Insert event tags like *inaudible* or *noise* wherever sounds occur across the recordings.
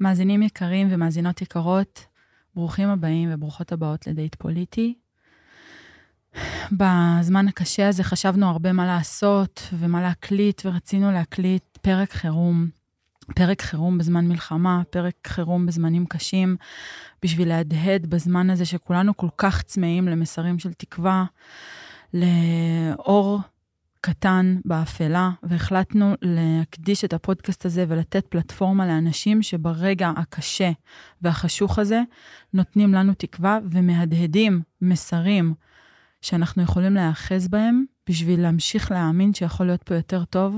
מאזינים יקרים ומאזינות יקרות, ברוכים הבאים וברוכות הבאות לדייט פוליטי. בזמן הקשה הזה חשבנו הרבה מה לעשות ומה להקליט, ורצינו להקליט פרק חירום. פרק חירום בזמן מלחמה, פרק חירום בזמנים קשים, בשביל להדהד בזמן הזה שכולנו כל כך צמאים למסרים של תקווה, לאור קטן באפלה, והחלטנו להקדיש את הפודקאסט הזה ולתת פלטפורמה לאנשים שברגע הקשה והחשוך הזה נותנים לנו תקווה ומהדהדים מסרים שאנחנו יכולים להיאחז בהם בשביל להמשיך להאמין שיכול להיות פה יותר טוב.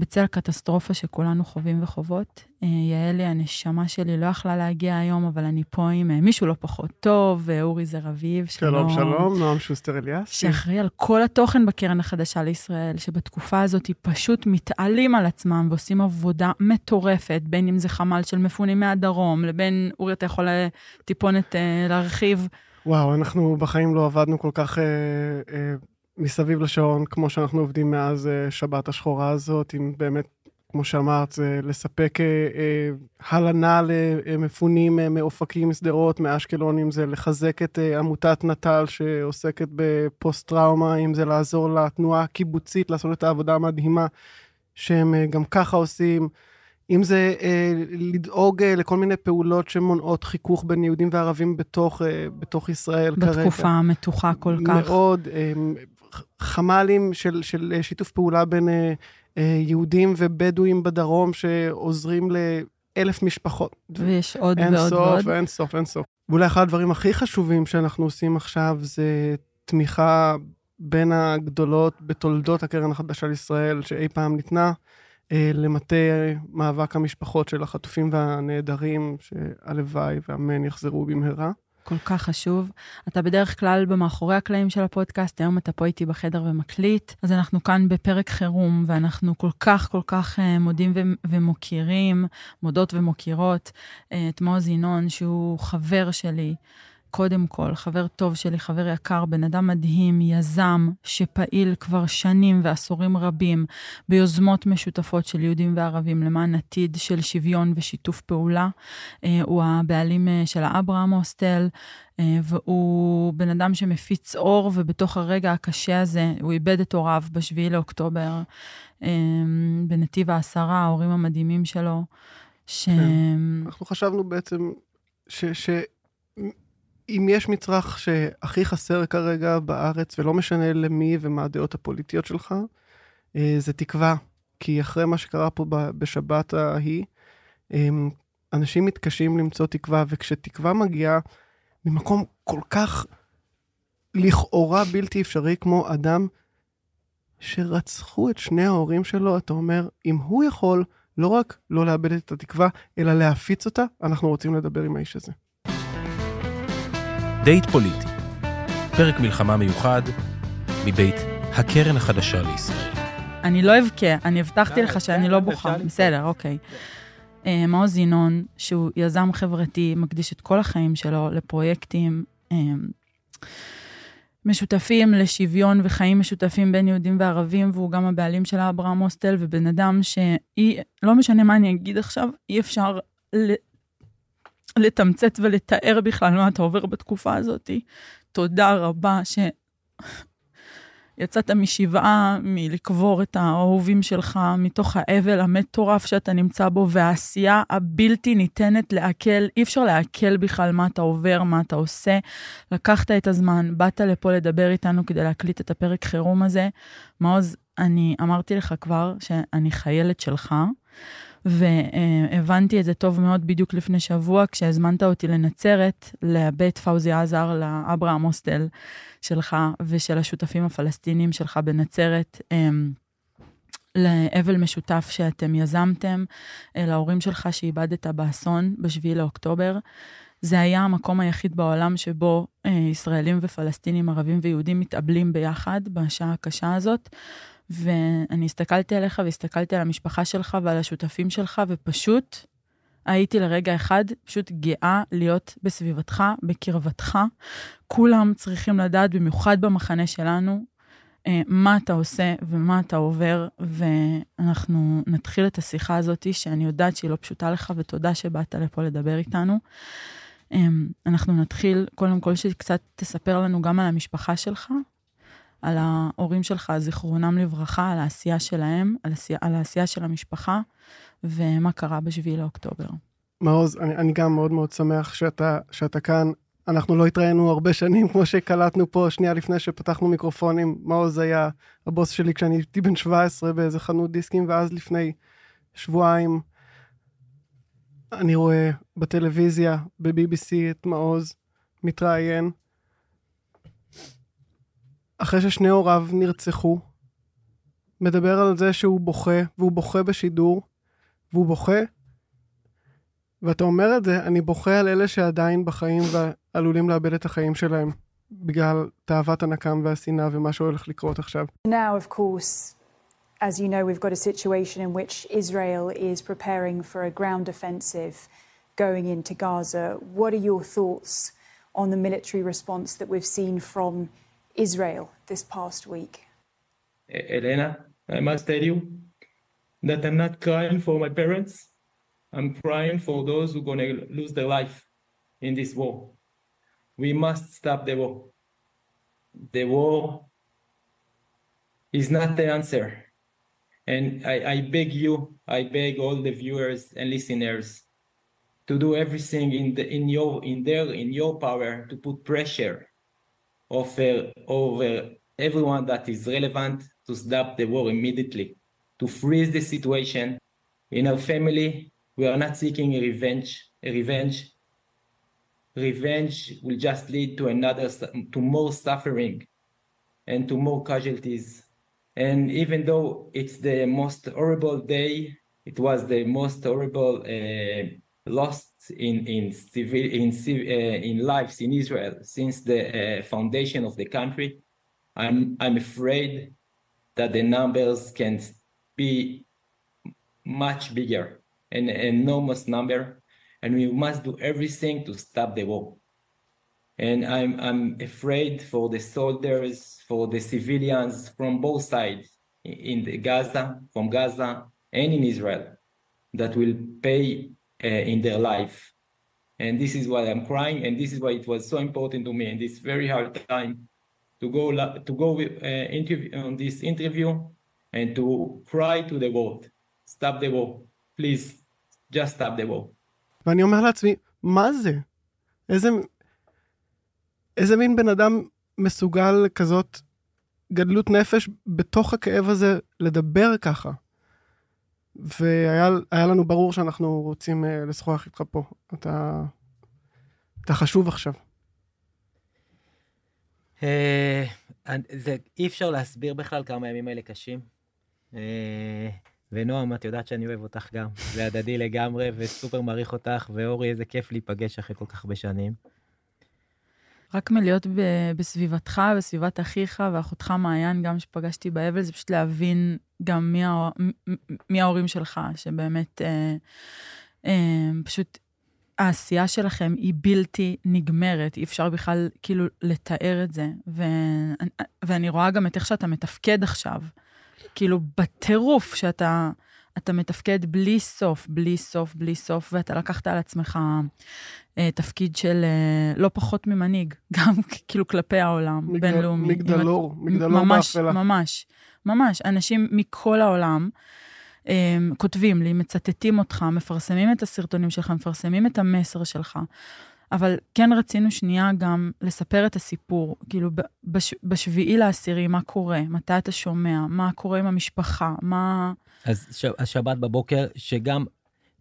בצל הקטסטרופה שכולנו חווים וחוות. אה, יעלי, הנשמה שלי, לא יכלה להגיע היום, אבל אני פה עם אה, מישהו לא פחות טוב, אה, אורי זר אביב. שלום, שלום, נועם שוסטר אליאס. שאחראי על כל התוכן בקרן החדשה לישראל, שבתקופה הזאת פשוט מתעלים על עצמם ועושים עבודה מטורפת, בין אם זה חמ"ל של מפונים מהדרום, לבין, אורי, אתה יכול טיפונת להרחיב. וואו, אנחנו בחיים לא עבדנו כל כך אה, אה, מסביב לשעון, כמו שאנחנו עובדים מאז uh, שבת השחורה הזאת, אם באמת, כמו שאמרת, זה לספק uh, uh, הלנה למפונים מאופקים, משדרות, מאשקלון, אם זה לחזק את עמותת נט"ל שעוסקת בפוסט-טראומה, אם זה לעזור לתנועה הקיבוצית לעשות את העבודה המדהימה שהם גם ככה עושים. אם זה אה, לדאוג אה, לכל מיני פעולות שמונעות חיכוך בין יהודים וערבים בתוך, אה, בתוך ישראל בתקופה כרגע. בתקופה המתוחה כל כך. מאוד. אה, חמ"לים של, של אה, שיתוף פעולה בין אה, אה, יהודים ובדואים בדרום שעוזרים לאלף משפחות. ויש עוד אין ועוד סוף, ועוד. אין סוף, אין סוף. ואולי אחד הדברים הכי חשובים שאנחנו עושים עכשיו זה תמיכה בין הגדולות בתולדות הקרן החדשה לישראל שאי פעם ניתנה. למטה מאבק המשפחות של החטופים והנעדרים, שהלוואי ואמן יחזרו במהרה. כל כך חשוב. אתה בדרך כלל במאחורי הקלעים של הפודקאסט, היום אתה פה איתי בחדר ומקליט, אז אנחנו כאן בפרק חירום, ואנחנו כל כך כל כך uh, מודים ומוקירים, מודות ומוקירות, uh, את מעוז ינון, שהוא חבר שלי. קודם כל, חבר טוב שלי, חבר יקר, בן אדם מדהים, יזם, שפעיל כבר שנים ועשורים רבים ביוזמות משותפות של יהודים וערבים למען עתיד של שוויון ושיתוף פעולה. אה, הוא הבעלים אה, של האברהם הוסטל, אה, והוא בן אדם שמפיץ אור, ובתוך הרגע הקשה הזה, הוא איבד את הוריו ב-7 לאוקטובר, בנתיב העשרה, ההורים המדהימים שלו. ש... כן. אנחנו חשבנו בעצם ש... ש... אם יש מצרך שהכי חסר כרגע בארץ, ולא משנה למי ומה הדעות הפוליטיות שלך, אה, זה תקווה. כי אחרי מה שקרה פה בשבת ההיא, אמ, אנשים מתקשים למצוא תקווה, וכשתקווה מגיעה ממקום כל כך לכאורה בלתי אפשרי כמו אדם שרצחו את שני ההורים שלו, אתה אומר, אם הוא יכול לא רק לא לאבד את התקווה, אלא להפיץ אותה, אנחנו רוצים לדבר עם האיש הזה. דייט פוליטי, פרק מלחמה מיוחד מבית הקרן החדשה לישראל. אני לא אבכה, אני הבטחתי לך שאני לא בוכה. בסדר, אוקיי. אה, מעוז ינון, שהוא יזם חברתי, מקדיש את כל החיים שלו לפרויקטים אה, משותפים לשוויון וחיים משותפים בין יהודים וערבים, והוא גם הבעלים של האברהם הוסטל, ובן אדם שאי, לא משנה מה אני אגיד עכשיו, אי אפשר לתמצת ולתאר בכלל מה אתה עובר בתקופה הזאת. תודה רבה שיצאת משבעה מלקבור את האהובים שלך מתוך האבל המטורף שאתה נמצא בו, והעשייה הבלתי ניתנת לעכל, אי אפשר לעכל בכלל מה אתה עובר, מה אתה עושה. לקחת את הזמן, באת לפה לדבר איתנו כדי להקליט את הפרק חירום הזה. מעוז, אני אמרתי לך כבר שאני חיילת שלך. והבנתי את זה טוב מאוד בדיוק לפני שבוע, כשהזמנת אותי לנצרת, לבית פאוזי עזר, לאברהם הוסטל שלך ושל השותפים הפלסטינים שלך בנצרת. אמ, לאבל משותף שאתם יזמתם, אה, להורים שלך שאיבדת באסון ב-7 לאוקטובר. זה היה המקום היחיד בעולם שבו אה, ישראלים ופלסטינים, ערבים ויהודים מתאבלים ביחד בשעה הקשה הזאת, ואני הסתכלתי עליך והסתכלתי על המשפחה שלך ועל השותפים שלך, ופשוט הייתי לרגע אחד פשוט גאה להיות בסביבתך, בקרבתך. כולם צריכים לדעת, במיוחד במחנה שלנו, אה, מה אתה עושה ומה אתה עובר, ואנחנו נתחיל את השיחה הזאת, שאני יודעת שהיא לא פשוטה לך, ותודה שבאת לפה לדבר איתנו. אמ, אנחנו נתחיל, קודם כל, שקצת תספר לנו גם על המשפחה שלך, על ההורים שלך, זיכרונם לברכה, על העשייה שלהם, על העשייה, על העשייה של המשפחה, ומה קרה ב-7 לאוקטובר. מעוז, אני, אני גם מאוד מאוד שמח שאתה, שאתה כאן. אנחנו לא התראינו הרבה שנים, כמו שקלטנו פה שנייה לפני שפתחנו מיקרופונים. מעוז היה הבוס שלי כשאני הייתי בן 17 באיזה חנות דיסקים, ואז לפני שבועיים אני רואה בטלוויזיה, ב-BBC, את מעוז מתראיין. אחרי ששני הוריו נרצחו, מדבר על זה שהוא בוכה, והוא בוכה בשידור, והוא בוכה, ואתה אומר את זה, אני בוכה על אלה שעדיין בחיים ועלולים לאבד את החיים שלהם, בגלל תאוות הנקם והשנאה ומה שהולך לקרות עכשיו. Now, of course, as you know, we've got a situation in which Israel is preparing for a ground offensive going into Gaza. What are your thoughts on the military response that we've seen from Israel this past week? Elena, I must tell you that I'm not crying for my parents. I'm crying for those who are going to lose their life in this war. We must stop the war. The war is not the answer. And I, I beg you, I beg all the viewers and listeners to do everything in the in your in their in your power to put pressure over over everyone that is relevant to stop the war immediately, to freeze the situation. In our family, we are not seeking a revenge. A revenge. Revenge will just lead to another to more suffering and to more casualties. And even though it's the most horrible day, it was the most horrible uh, loss in in civil in uh, in lives in Israel since the uh, foundation of the country. I'm I'm afraid that the numbers can be much bigger, an enormous number, and we must do everything to stop the war. And I'm I'm afraid for the soldiers, for the civilians from both sides in the Gaza, from Gaza and in Israel, that will pay uh, in their life. And this is why I'm crying, and this is why it was so important to me in this very hard time to go to go with, uh, interview on this interview and to cry to the world, stop the war, please, just stop the war. ואני אומר לעצמי, מה זה? איזה, איזה מין בן אדם מסוגל כזאת גדלות נפש בתוך הכאב הזה לדבר ככה? והיה לנו ברור שאנחנו רוצים uh, לשוחח איתך פה. אתה, אתה חשוב עכשיו. אה, זה, אי אפשר להסביר בכלל כמה הימים האלה קשים. אה, ונועם, את יודעת שאני אוהב אותך גם, זה הדדי לגמרי, וסופר מעריך אותך, ואורי, איזה כיף להיפגש אחרי כל כך הרבה שנים. רק מלהיות בסביבתך, בסביבת אחיך ואחותך מעיין, גם שפגשתי באבל, זה פשוט להבין גם מי, ההור... מי ההורים שלך, שבאמת אה, אה, פשוט העשייה שלכם היא בלתי נגמרת, אי אפשר בכלל כאילו לתאר את זה. ו... ואני רואה גם את איך שאתה מתפקד עכשיו, כאילו בטירוף שאתה... אתה מתפקד בלי סוף, בלי סוף, בלי סוף, ואתה לקחת על עצמך אה, תפקיד של אה, לא פחות ממנהיג, *laughs* גם כאילו כלפי העולם, מגד... בינלאומי. מגדלור, מגדלור ממש, באפלה. ממש, ממש. אנשים מכל העולם אה, כותבים לי, מצטטים אותך, מפרסמים את הסרטונים שלך, מפרסמים את המסר שלך. אבל כן רצינו שנייה גם לספר את הסיפור, כאילו בש, בשביעי לעשירי, מה קורה, מתי אתה שומע, מה קורה עם המשפחה, מה... אז ש... השבת בבוקר, שגם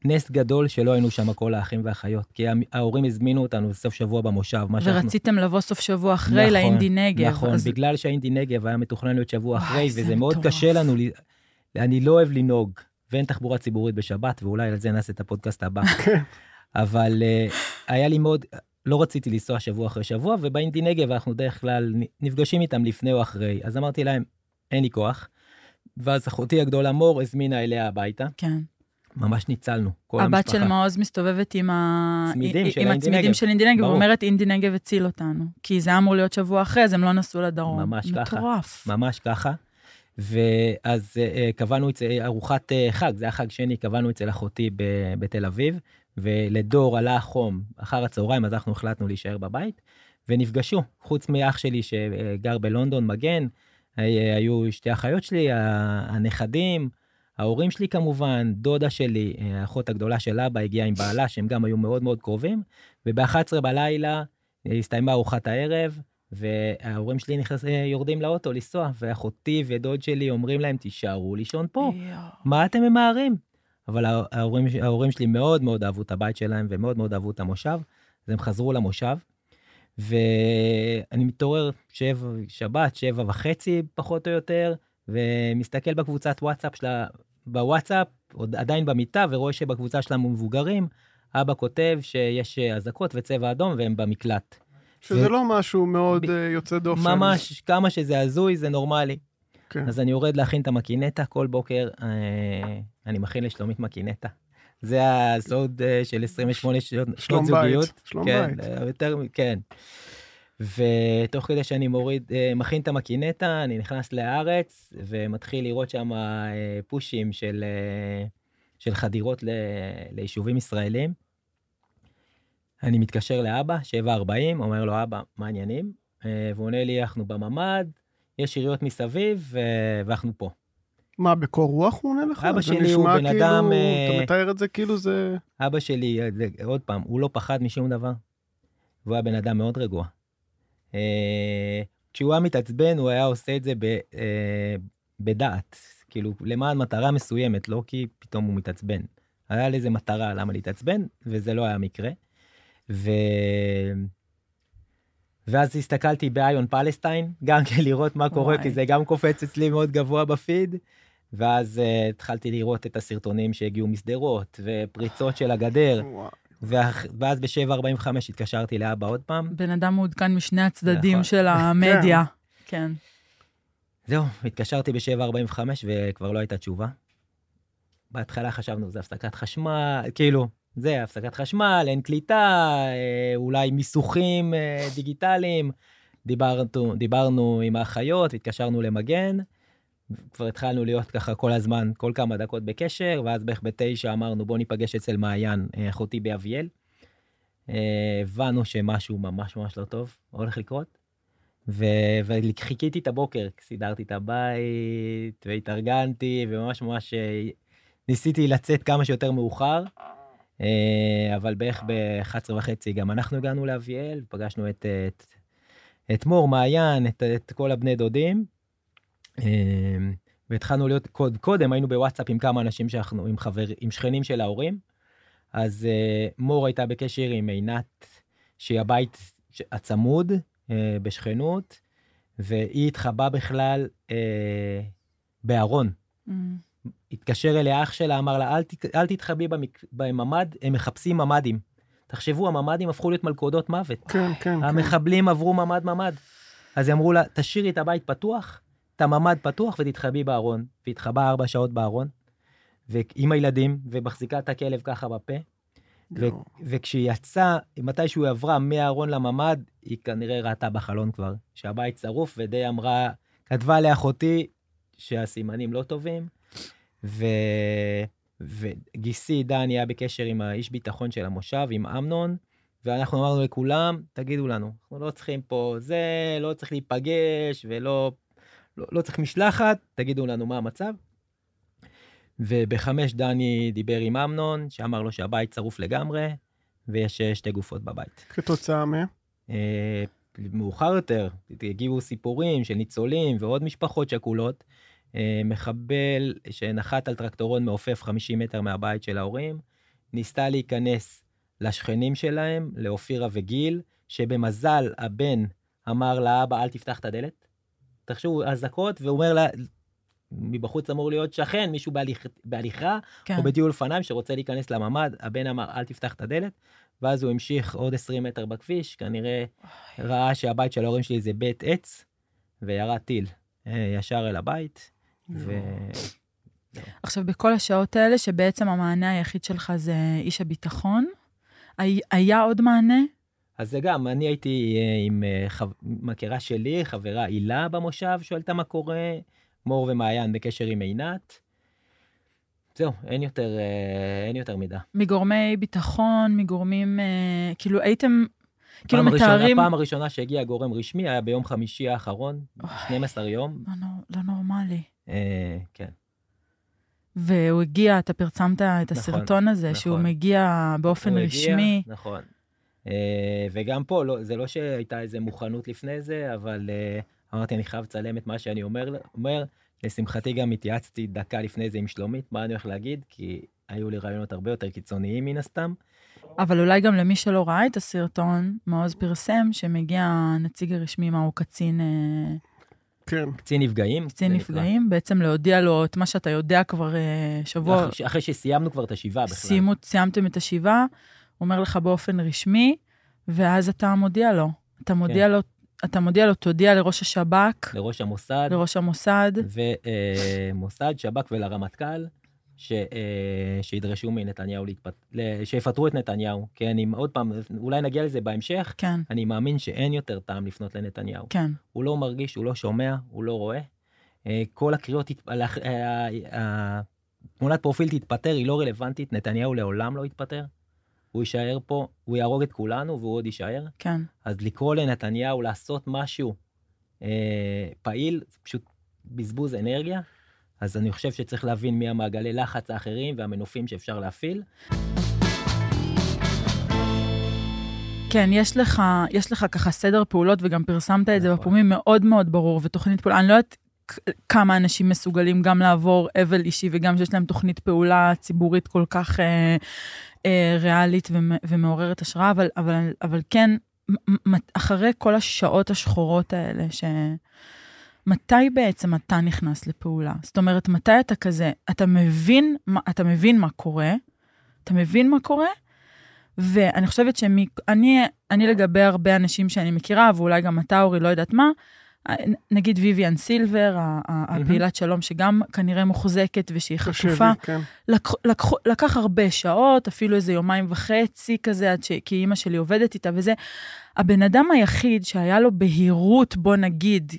נס גדול שלא היינו שם כל האחים והאחיות, כי ההורים הזמינו אותנו סוף שבוע במושב, מה שאנחנו... ורציתם לבוא סוף שבוע אחרי נכון, לאינדי נגב. נכון, אז... בגלל שהאינדי נגב היה מתוכנן להיות שבוע וואי, אחרי, וזה מאוד מטורף. קשה לנו, אני לא אוהב לנהוג, ואין תחבורה ציבורית בשבת, ואולי על זה נעשה את הפודקאסט הבא. *laughs* אבל uh, היה לי מאוד, לא רציתי לנסוע שבוע אחרי שבוע, ובאינדי נגב אנחנו בדרך כלל נפגשים איתם לפני או אחרי, אז אמרתי להם, אין לי כוח. ואז אחותי הגדולה מור הזמינה אליה הביתה. כן. ממש ניצלנו, כל הבת המשפחה. של מעוז מסתובבת עם, ה... צמידים עם של אינדי הצמידים. של אינדי נגב. ואומרת אינדי נגב הציל אותנו. כי זה היה אמור להיות שבוע אחרי, אז הם לא נסעו לדרום. ממש ככה. מטורף. ממש ככה. ואז אה, קבענו אצל ארוחת אה, חג, זה היה חג שני, קבענו אצל אחותי ב- בתל אביב, ולדור עלה החום אחר הצהריים, אז אנחנו החלטנו להישאר בבית, ונפגשו, חוץ מאח שלי שגר בלונדון, מגן, אה, היו שתי אחיות שלי, הנכדים, ההורים שלי כמובן, דודה שלי, האחות הגדולה של אבא הגיעה עם בעלה, שהם גם היו מאוד מאוד קרובים, וב-11 בלילה אה, הסתיימה ארוחת הערב, וההורים שלי נכנס, אה, יורדים לאוטו לנסוע, ואחותי ודוד שלי אומרים להם, תישארו לישון פה. מה אתם ממהרים? אבל ההורים, ההורים שלי מאוד מאוד אהבו את הבית שלהם, ומאוד מאוד אהבו את המושב, אז הם חזרו למושב. ואני מתעורר שבע, שבת, שבע וחצי פחות או יותר, ומסתכל בקבוצת וואטסאפ שלה, בוואטסאפ, עוד עדיין במיטה, ורואה שבקבוצה שלנו מבוגרים, אבא כותב שיש אזעקות וצבע אדום והם במקלט. שזה ו- לא משהו מאוד ב- אה, יוצא דופן. ממש, כמה שזה הזוי, זה נורמלי. כן. אז אני יורד להכין את המקינטה כל בוקר, אה, אני מכין לשלומית מקינטה. זה הסוד אה, של 28 שנות שנות שלום זוגיות. בית. שלום כן, בית. אה, יותר, כן. ותוך כדי שאני מוריד, אה, מכין את המקינטה, אני נכנס לארץ ומתחיל לראות שם פושים של, של חדירות ל- ליישובים ישראלים. אני מתקשר לאבא, 7.40, אומר לו, אבא, מה העניינים? והוא עונה לי, אנחנו בממ"ד, יש יריות מסביב, ואנחנו פה. מה, בקור רוח הוא עונה לך? אבא שלי הוא בן כאילו- אדם, אה, אתה מתאר את זה כאילו זה... אבא שלי, אה, עוד פעם, הוא לא פחד משום דבר. והוא היה בן אדם מאוד רגוע. אה, כשהוא היה מתעצבן, הוא היה עושה את זה ב, אה, בדעת, כאילו, למען מטרה מסוימת, לא כי פתאום הוא מתעצבן. היה לזה מטרה למה להתעצבן, וזה לא היה מקרה. ו... ואז הסתכלתי באיון פלסטיין, גם כן לראות מה קורה, וואי. כי זה גם קופץ אצלי מאוד גבוה בפיד. ואז uh, התחלתי לראות את הסרטונים שהגיעו משדרות, ופריצות של הגדר, *laughs* ואז ב-7.45 התקשרתי לאבא עוד פעם. בן אדם מעודכן משני הצדדים נכון. של *laughs* המדיה. כן. זהו, התקשרתי ב-7.45 וכבר לא הייתה תשובה. בהתחלה חשבנו, זה הפסקת חשמל, כאילו, זה הפסקת חשמל, אין קליטה, אה, אולי מיסוכים אה, דיגיטליים. דיברנו, דיברנו עם האחיות, התקשרנו למגן. כבר התחלנו להיות ככה כל הזמן, כל כמה דקות בקשר, ואז בערך בתשע אמרנו, בוא ניפגש אצל מעיין, אה, אחותי באביאל. אה, הבנו שמשהו ממש ממש לא טוב הולך לקרות. ו- וחיכיתי את הבוקר, סידרתי את הבית, והתארגנתי, וממש ממש אה, ניסיתי לצאת כמה שיותר מאוחר. אבל בערך ב-11 וחצי גם אנחנו הגענו לאביאל, פגשנו את, את, את מור, מעיין, את, את כל הבני דודים. אה, והתחלנו להיות, קוד, קודם היינו בוואטסאפ עם כמה אנשים שאנחנו, עם חבר, עם שכנים של ההורים. אז אה, מור הייתה בקשר עם עינת, שהיא הבית הצמוד אה, בשכנות, והיא התחבאה בכלל אה, בארון. Mm. התקשר אליה אח שלה, אמר לה, אל, ת, אל תתחבאי במק... בממ"ד, הם מחפשים ממ"דים. תחשבו, הממ"דים הפכו להיות מלכודות מוות. כן, כן, כן. המחבלים עברו ממ"ד ממ"ד. אז אמרו לה, תשאירי את הבית פתוח, את הממ"ד פתוח ותתחבאי בארון. והתחבאה ארבע שעות בארון, ועם הילדים, ומחזיקה את הכלב ככה בפה. ו-. וכשהיא יצאה, מתישהו היא עברה מהארון לממ"ד, היא כנראה ראתה בחלון כבר, שהבית שרוף, ודי אמרה, כתבה לאחותי שהסימנים לא טובים, ו... וגיסי דני היה בקשר עם האיש ביטחון של המושב, עם אמנון, ואנחנו אמרנו לכולם, תגידו לנו, אנחנו לא צריכים פה זה, לא צריך להיפגש, ולא לא, לא צריך משלחת, תגידו לנו מה המצב. ובחמש דני דיבר עם אמנון, שאמר לו שהבית שרוף לגמרי, ויש אה, שתי גופות בבית. כתוצאה מה? אה, מאוחר יותר הגיעו סיפורים של ניצולים ועוד משפחות שכולות. אה, מחבל שנחת על טרקטורון מעופף 50 מטר מהבית של ההורים, ניסתה להיכנס לשכנים שלהם, לאופירה וגיל, שבמזל הבן אמר לאבא, אל תפתח את הדלת. תחשבו, אזעקות, והוא אומר לה, מבחוץ אמור להיות שכן, מישהו בהליך, בהליכה, כן. או בטיול אופניים שרוצה להיכנס לממ"ד, הבן אמר, אל תפתח את הדלת, ואז הוא המשיך עוד 20 מטר בכביש, כנראה ראה שהבית של ההורים שלי זה בית עץ, וירה טיל אה, ישר אל הבית, ו... עכשיו, בכל השעות האלה, שבעצם המענה היחיד שלך זה איש הביטחון, הי- היה עוד מענה? אז זה גם, אני הייתי אה, עם אה, חו... מכירה שלי, חברה הילה במושב, שואלת מה קורה, מור ומעיין בקשר עם עינת. זהו, אין יותר, אה, אין יותר מידע. מגורמי ביטחון, מגורמים, אה, כאילו הייתם, כאילו מתארים... פעם הראשונה שהגיע גורם רשמי היה ביום חמישי האחרון, 12 יום. לא, לא נורמלי. אה, כן. והוא הגיע, אתה פרסמת את נכון, הסרטון הזה, שהוא נכון. מגיע באופן רשמי. הגיע, נכון. אה, וגם פה, לא, זה לא שהייתה איזה מוכנות לפני זה, אבל אה, אמרתי, אני חייב לצלם את מה שאני אומר. אומר. לשמחתי גם התייעצתי דקה לפני זה עם שלומית, מה אני הולך להגיד, כי היו לי רעיונות הרבה יותר קיצוניים מן הסתם. אבל אולי גם למי שלא ראה את הסרטון, מעוז פרסם שמגיע הנציג הרשמי, מה הוא קצין, אה, כן. קצין נפגעים. קצין זה נקרא. נפגעים, בעצם להודיע לו את מה שאתה יודע כבר שבוע, אחרי, אחרי שסיימנו כבר את השבעה בכלל. סיימו, סיימתם את השבעה, אומר לך באופן רשמי, ואז אתה מודיע לו. אתה מודיע כן. לו, אתה מודיע לו, תודיע לראש השב"כ, לראש המוסד, לראש המוסד. ומוסד, שב"כ ולרמטכ"ל, ש, אה, שידרשו מנתניהו להתפט... שיפטרו את נתניהו. כי אני עוד פעם, אולי נגיע לזה בהמשך, כן, אני מאמין שאין יותר טעם לפנות לנתניהו. כן, הוא לא מרגיש, הוא לא שומע, הוא לא רואה. אה, כל הקריאות, אה, אה, תמונת פרופיל תתפטר, היא לא רלוונטית, נתניהו לעולם לא יתפטר. הוא יישאר פה, הוא יהרוג את כולנו והוא עוד יישאר. כן. אז לקרוא לנתניהו לעשות משהו אה, פעיל, זה פשוט בזבוז אנרגיה. אז אני חושב שצריך להבין מי המעגלי לחץ האחרים והמנופים שאפשר להפעיל. כן, יש לך, יש לך ככה סדר פעולות, וגם פרסמת את זה נכון. בפומים מאוד מאוד ברור, ותוכנית פעולה. אני לא יודעת כמה אנשים מסוגלים גם לעבור אבל אישי, וגם שיש להם תוכנית פעולה ציבורית כל כך אה, אה, ריאלית ומ- ומעוררת השראה, אבל, אבל, אבל כן, אחרי כל השעות השחורות האלה, ש... מתי בעצם אתה נכנס לפעולה? זאת אומרת, מתי אתה כזה, אתה מבין, אתה מבין מה קורה, אתה מבין מה קורה, ואני חושבת שאני, אני לגבי הרבה אנשים שאני מכירה, ואולי גם אתה, אורי, לא יודעת מה, נגיד ויויאן סילבר, הפעילת שלום, שגם כנראה מוחזקת ושהיא בשבי, כן. לקח, לקח, לקח הרבה שעות, אפילו איזה יומיים וחצי כזה, עד ש... כי אימא שלי עובדת איתה וזה. הבן אדם היחיד שהיה לו בהירות, בוא נגיד,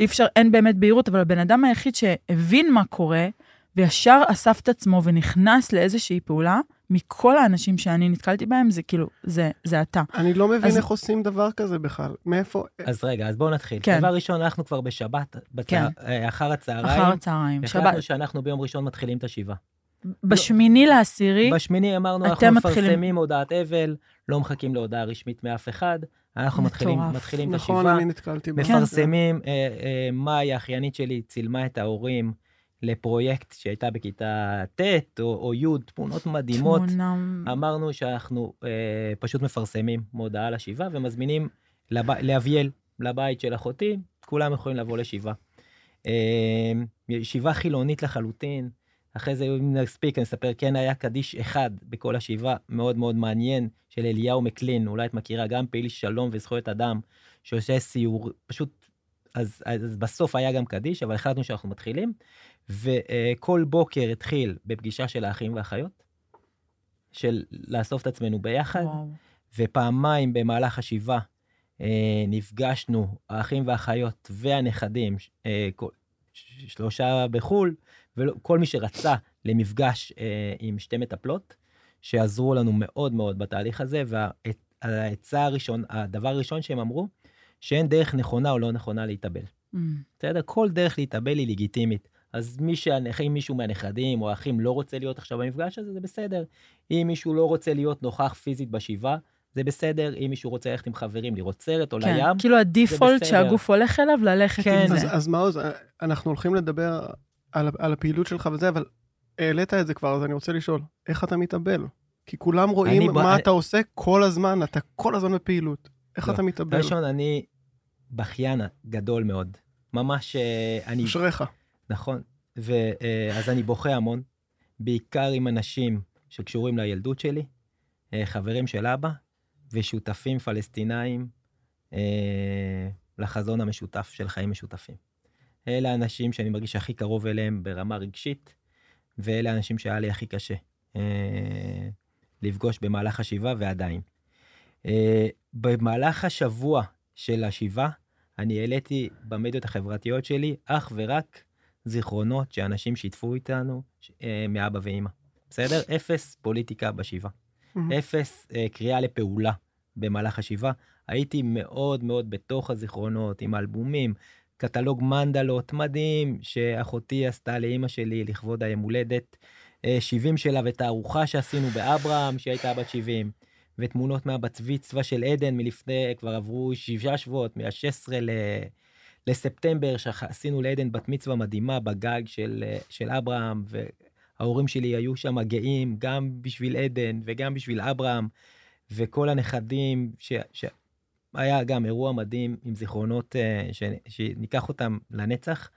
אי אפשר, אין באמת בהירות, אבל הבן אדם היחיד שהבין מה קורה, וישר אסף את עצמו ונכנס לאיזושהי פעולה, מכל האנשים שאני נתקלתי בהם, זה כאילו, זה, זה אתה. אני לא מבין אז- איך עושים דבר כזה בכלל. מאיפה... אז רגע, אז בואו נתחיל. כן. דבר ראשון, אנחנו כבר בשבת, בצה... כן. אה, אחר הצהריים. אחר הצהריים, שבת, החלטנו שאנחנו ביום ראשון מתחילים את השבעה. בשמיני לעשירי, בשמיני אמרנו, אנחנו מתחילים- מפרסמים הודעת אבל, לא מחכים להודעה רשמית מאף אחד, אנחנו מתחילים, מטורף. מתחילים את נכון, השבעה, אני נתקלתי בזה. מפרסמים, אה, אה, מאי, האחיינית שלי, צילמה את ההורים לפרויקט שהייתה בכיתה ט' או, או י', תמונות מדהימות. תמונה... אמרנו שאנחנו אה, פשוט מפרסמים מודעה לשבעה ומזמינים לב... לאביאל, לבית של אחותי, כולם יכולים לבוא לשבעה. אה, ישיבה חילונית לחלוטין, אחרי זה אם נספיק אני אספר, כן היה קדיש אחד בכל השבעה, מאוד מאוד מעניין, של אליהו מקלין, אולי את מכירה, גם פעיל שלום וזכויות אדם, שעושה סיור, פשוט, אז, אז בסוף היה גם קדיש, אבל החלטנו שאנחנו מתחילים, וכל בוקר התחיל בפגישה של האחים והאחיות, של לאסוף את עצמנו ביחד, וואו. ופעמיים במהלך השבעה אה, נפגשנו, האחים והאחיות והנכדים, אה, שלושה בחו"ל, וכל מי שרצה למפגש אה, עם שתי מטפלות, שעזרו לנו מאוד מאוד בתהליך הזה, והעצה הראשון, הדבר הראשון שהם אמרו, שאין דרך נכונה או לא נכונה להתאבל. Mm. בסדר? כל דרך להתאבל היא לגיטימית. אז מי שהנכ- אם מישהו מהנכדים או האחים לא רוצה להיות עכשיו במפגש הזה, זה בסדר. אם מישהו לא רוצה להיות נוכח פיזית בשבעה, זה בסדר. אם מישהו רוצה ללכת עם חברים, לראות סרט או כן, לים, כאילו הדיפולט. שהגוף הולך אליו, ללכת כן, עם אז, זה. אז מעוז, אנחנו הולכים לדבר על, על הפעילות שלך וזה, אבל העלית את זה כבר, אז אני רוצה לשאול, איך אתה מתאבל? כי כולם רואים מה ב- אתה עושה כל הזמן, אתה כל הזמן בפעילות. איך לא. אתה מתאבל? ראשון, אני בכיין גדול מאוד. ממש, אה, אני, אשריך. נכון. ואז אני בוכה המון, בעיקר עם אנשים שקשורים לילדות שלי, אה, חברים של אבא, ושותפים פלסטינאים אה, לחזון המשותף של חיים משותפים. אלה האנשים שאני מרגיש הכי קרוב אליהם ברמה רגשית, ואלה האנשים שהיה לי הכי קשה אה, לפגוש במהלך השבעה ועדיין. אה, במהלך השבוע של השבעה, אני העליתי במדיות החברתיות שלי אך ורק זיכרונות שאנשים שיתפו איתנו אה, מאבא ואימא. בסדר? אפס פוליטיקה בשבעה. אפס אה, קריאה לפעולה במהלך השבעה. הייתי מאוד מאוד בתוך הזיכרונות, עם אלבומים, קטלוג מנדלות מדהים שאחותי עשתה לאימא שלי לכבוד היום הולדת 70 שלה, ותערוכה שעשינו באברהם, שהיא הייתה בת 70. ותמונות מהבת מצווה של עדן מלפני, כבר עברו שבעה שבועות, מה-16 ל... לספטמבר, שעשינו לעדן בת מצווה מדהימה בגג של, של אברהם, וההורים שלי היו שם גאים, גם בשביל עדן וגם בשביל אברהם, וכל הנכדים, ש... ש... גם אירוע מדהים עם זיכרונות אה, ש... שניקח אותם לנצח.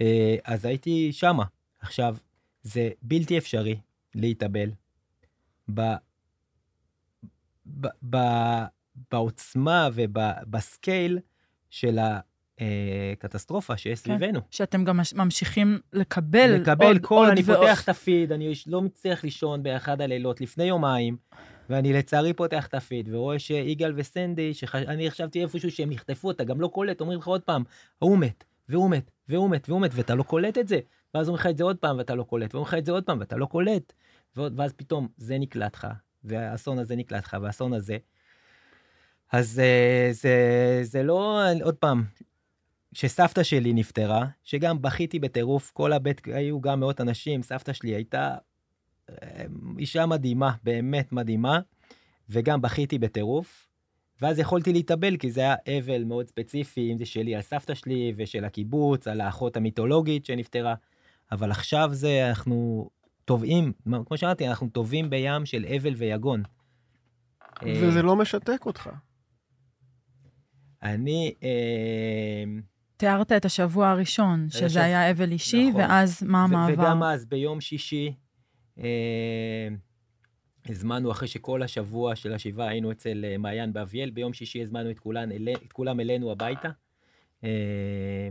אה, אז הייתי שמה. עכשיו, זה בלתי אפשרי להתאבל. ב... בעוצמה ובסקייל של הקטסטרופה שיש כן. סביבנו. שאתם גם ממשיכים לקבל לקבל עוד, כל, עוד אני ועוד. פותח את הפיד, אני לא מצליח לישון באחד הלילות לפני יומיים, ואני לצערי פותח את הפיד ורואה שיגאל וסנדי, שאני חשבתי איפשהו שהם יחטפו אותה, גם לא קולט, אומרים לך עוד פעם, ההוא מת, והוא מת, והוא מת, והוא מת, ואתה לא קולט את זה. ואז אומרים לך את זה עוד פעם ואתה לא קולט, ואומרים לך את זה עוד פעם ואתה לא קולט. ואז פתאום זה נקלט לך, והאסון הזה נקלט לך, והאסון הזה. אז אה, זה, זה לא, עוד פעם, כשסבתא שלי נפטרה, שגם בכיתי בטירוף, כל הבית, היו גם מאות אנשים, סבתא שלי הייתה אה, אישה מדהימה, באמת מדהימה, וגם בכיתי בטירוף. ואז יכולתי להתאבל, כי זה היה אבל מאוד ספציפי, אם זה שלי על סבתא שלי ושל הקיבוץ, על האחות המיתולוגית שנפטרה. אבל עכשיו זה, אנחנו טובעים, כמו שאמרתי, אנחנו טובים בים של אבל ויגון. וזה לא משתק אותך. אני... אה... תיארת את השבוע הראשון, שזה השב... היה אבל אישי, נכון. ואז מה המעבר? וגם אז, ביום שישי, אה... הזמנו, אחרי שכל השבוע של השבעה היינו אצל אה, מעיין באביאל, ביום שישי הזמנו את, כולן, את כולם אלינו הביתה. אה...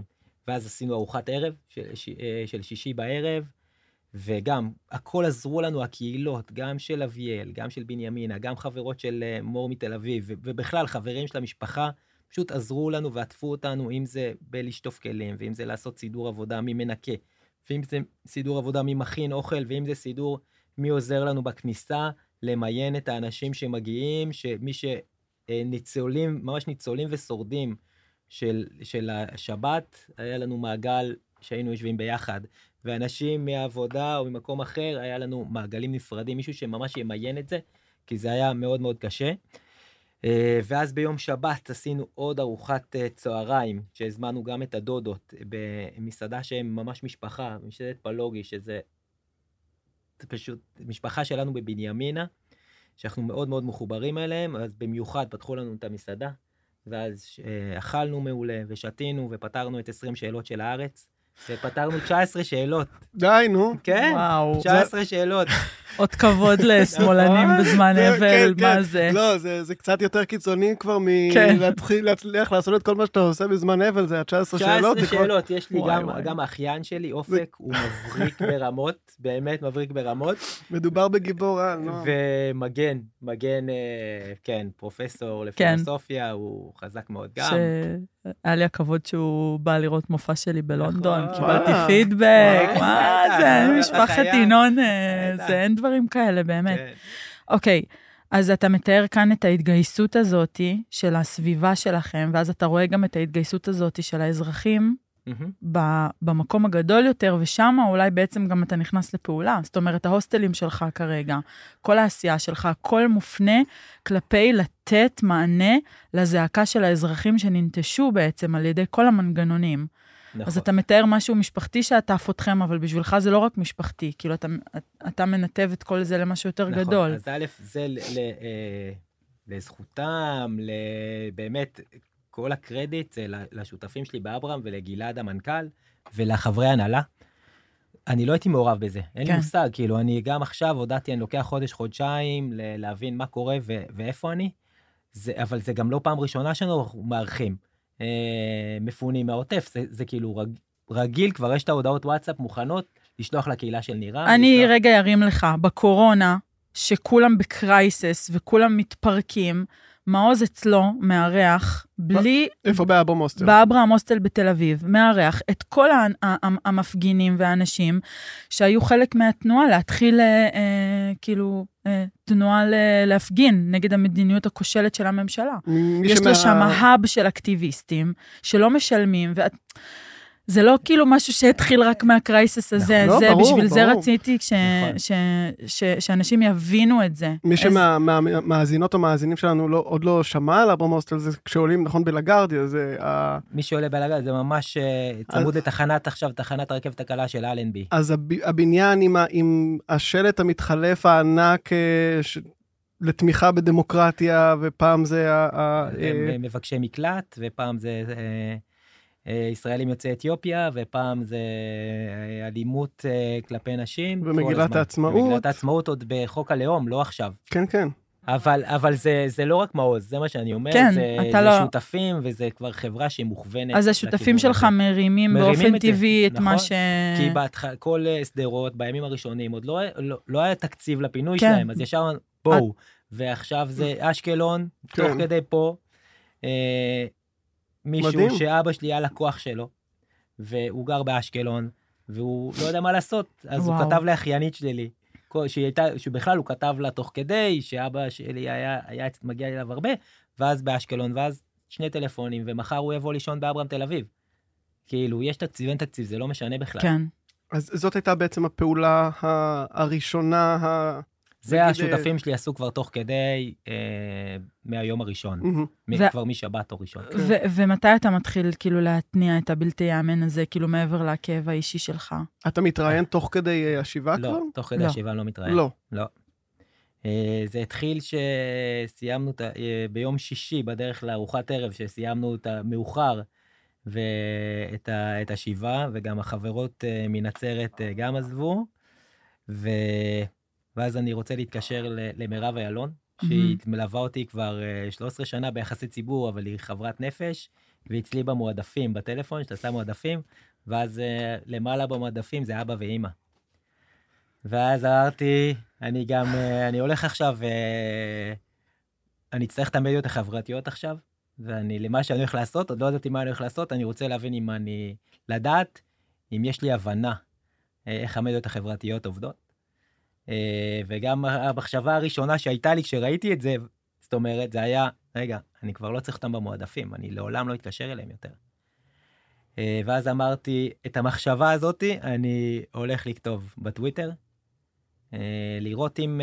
ואז עשינו ארוחת ערב של, אה, של שישי בערב, וגם הכל עזרו לנו הקהילות, גם של אביאל, גם של בנימינה, גם חברות של אה, מור מתל אביב, ובכלל חברים של המשפחה, פשוט עזרו לנו ועטפו אותנו, אם זה בלשטוף כלים, ואם זה לעשות סידור עבודה מי מנקה, ואם זה סידור עבודה מי מכין אוכל, ואם זה סידור מי עוזר לנו בכניסה, למיין את האנשים שמגיעים, שמי שניצולים, ממש ניצולים ושורדים של, של השבת, היה לנו מעגל שהיינו יושבים ביחד, ואנשים מהעבודה או ממקום אחר, היה לנו מעגלים נפרדים, מישהו שממש ימיין את זה, כי זה היה מאוד מאוד קשה. אה, ואז ביום שבת עשינו עוד ארוחת אה, צהריים, שהזמנו גם את הדודות במסעדה שהם ממש משפחה, מסעדת פלוגי, שזה פשוט משפחה שלנו בבנימינה, שאנחנו מאוד מאוד מחוברים אליהם, אז במיוחד פתחו לנו את המסעדה, ואז אה, אכלנו מעולה ושתינו ופתרנו את 20 שאלות של הארץ. ופתרנו 19 שאלות. די, נו. כן, וואו. 19 שאלות. עוד כבוד לשמאלנים נכון. בזמן אבל, כן, מה כן. זה? לא, זה קצת יותר קיצוני כבר מלהתחיל להצליח לעשות את כל מה שאתה עושה בזמן אבל, זה ה-19 שאלות. 19 שאלות, יש לי גם האחיין שלי, אופק, הוא מבריק ברמות, *laughs* באמת מבריק ברמות. מדובר בגיבור על, לא? ומגן, מגן, אה, כן, פרופסור כן. לפילוסופיה, הוא חזק מאוד גם. היה לי הכבוד שהוא בא לראות מופע שלי בלונדון, נכון. קיבלתי פידבק, מה זה, *laughs* משפחת ינון, אה, זה אין דברים כאלה, באמת. כן. אוקיי, אז אתה מתאר כאן את ההתגייסות הזאת של הסביבה שלכם, ואז אתה רואה גם את ההתגייסות הזאת של האזרחים mm-hmm. במקום הגדול יותר, ושם אולי בעצם גם אתה נכנס לפעולה. זאת אומרת, ההוסטלים שלך כרגע, כל העשייה שלך, הכל מופנה כלפי לתת מענה לזעקה של האזרחים שננטשו בעצם על ידי כל המנגנונים. נכון. אז אתה מתאר משהו משפחתי שעטף אתכם, אבל בשבילך זה לא רק משפחתי, כאילו אתה, אתה מנתב את כל זה למשהו יותר נכון, גדול. אז א', זה ל, ל, אה, לזכותם, באמת, כל הקרדיט זה לשותפים שלי באברהם ולגלעד המנכ"ל ולחברי הנהלה. אני לא הייתי מעורב בזה, אין כן. לי מושג, כאילו, אני גם עכשיו הודעתי, אני לוקח חודש, חודשיים להבין מה קורה ואיפה אני, זה, אבל זה גם לא פעם ראשונה שאנחנו מארחים. אה, מפונים מהעוטף, זה, זה כאילו רג... רגיל, כבר יש את ההודעות וואטסאפ מוכנות לשלוח לקהילה של נירם. אני לשלוח- רגע ארים לך, בקורונה, שכולם בקרייסס וכולם מתפרקים, מעוז אצלו מארח, בלי, איפה באברהם הוסטל? באברהם הוסטל בתל אביב, מארח את כל המפגינים והאנשים שהיו חלק מהתנועה להתחיל, אה, אה, כאילו, אה, תנועה להפגין נגד המדיניות הכושלת של הממשלה. יש שמה- לו שם האב של אקטיביסטים שלא משלמים, ואת... זה לא כאילו משהו שהתחיל רק מהקרייסס הזה, נכון, זה, לא, ברור, בשביל זה ברור. רציתי ש, נכון. ש, ש, שאנשים יבינו את זה. מי איזה- שמהמאזינות או מאזינים שלנו לא- עוד לא שמע על אברהם הוסטל, זה כשעולים, נכון, בלגרדיה, זה ה- מי שעולה בלגן זה ממש אה, צמוד לתחנת עכשיו, תחנת הרכבת הקלה של אלנבי. אז הב- הבניין עם, ה, עם השלט המתחלף הענק אה, ש... לתמיכה בדמוקרטיה, ופעם זה ה... הם אה, אה, מבקשי מקלט, ופעם זה אה, אה, ישראלים יוצאי אתיופיה, ופעם זה אה, אלימות אה, כלפי נשים. הזמן. העצמאות. ומגילת העצמאות עוד בחוק הלאום, לא עכשיו. כן, כן. אבל, אבל זה, זה לא רק מעוז, זה מה שאני אומר, כן, זה, אתה זה לא- שותפים, וזה כבר חברה שהיא מוכוונת. אז השותפים שלך הזה. מרימים מרימים באופן את זה, טבעי את מה נכון. ש... כי בהתחלה, כל אה, שדרות, בימים הראשונים, עוד לא, לא, לא היה תקציב לפינוי כן. שלהם, אז ישר בואו. ועכשיו זה אשקלון, כן. תוך כדי פה, אה, מישהו מדהים. שאבא שלי היה לקוח שלו, והוא גר באשקלון, והוא לא יודע מה לעשות, אז וואו. הוא כתב לאחיינית שלי, כל- שהיא הייתה, שבכלל הוא כתב לה תוך כדי, שאבא שלי היה, היה מגיע אליו הרבה, ואז באשקלון, ואז שני טלפונים, ומחר הוא יבוא לישון באברהם תל אביב. כאילו, יש תקציב, אין תקציב, זה לא משנה בכלל. כן. אז זאת הייתה בעצם הפעולה הראשונה, ה... זה נגיד, השותפים שלי עשו כבר תוך כדי, אה, מהיום הראשון. מהמם. מ- ו- כבר משבת או ראשון. ו- ומתי אתה מתחיל כאילו להתניע את הבלתי ייאמן הזה, כאילו מעבר לכאב האישי שלך? אתה מתראיין תוך כדי אה, השבעה כבר? לא, תוך כדי לא. השבעה אני לא מתראיין. לא. לא. אה, זה התחיל שסיימנו את ה- אה, ביום שישי בדרך לארוחת ערב, שסיימנו את המאוחר ואת ה- את השבעה, וגם החברות אה, מנצרת אה, גם עזבו. ו... ואז אני רוצה להתקשר למירב איילון, שהיא מלווה אותי כבר אה, 13 שנה ביחסי ציבור, אבל היא חברת נפש, והיא אצלי במועדפים, בטלפון, שאתה שם מועדפים, ואז אה, למעלה במועדפים זה אבא ואימא. ואז אמרתי, אני גם, אה, אני הולך עכשיו, אה, אני אצטרך את המדיות החברתיות עכשיו, ואני, למה שאני הולך לעשות, עוד לא ידעתי מה אני הולך לעשות, אני רוצה להבין אם אני, לדעת אם יש לי הבנה אה, איך המדיות החברתיות עובדות. אה, וגם המחשבה הראשונה שהייתה לי כשראיתי את זה, זאת אומרת, זה היה, רגע, אני כבר לא צריך אותם במועדפים, אני לעולם לא אתקשר אליהם יותר. אה, ואז אמרתי, את המחשבה הזאתי אני הולך לכתוב בטוויטר, אה, לראות אם,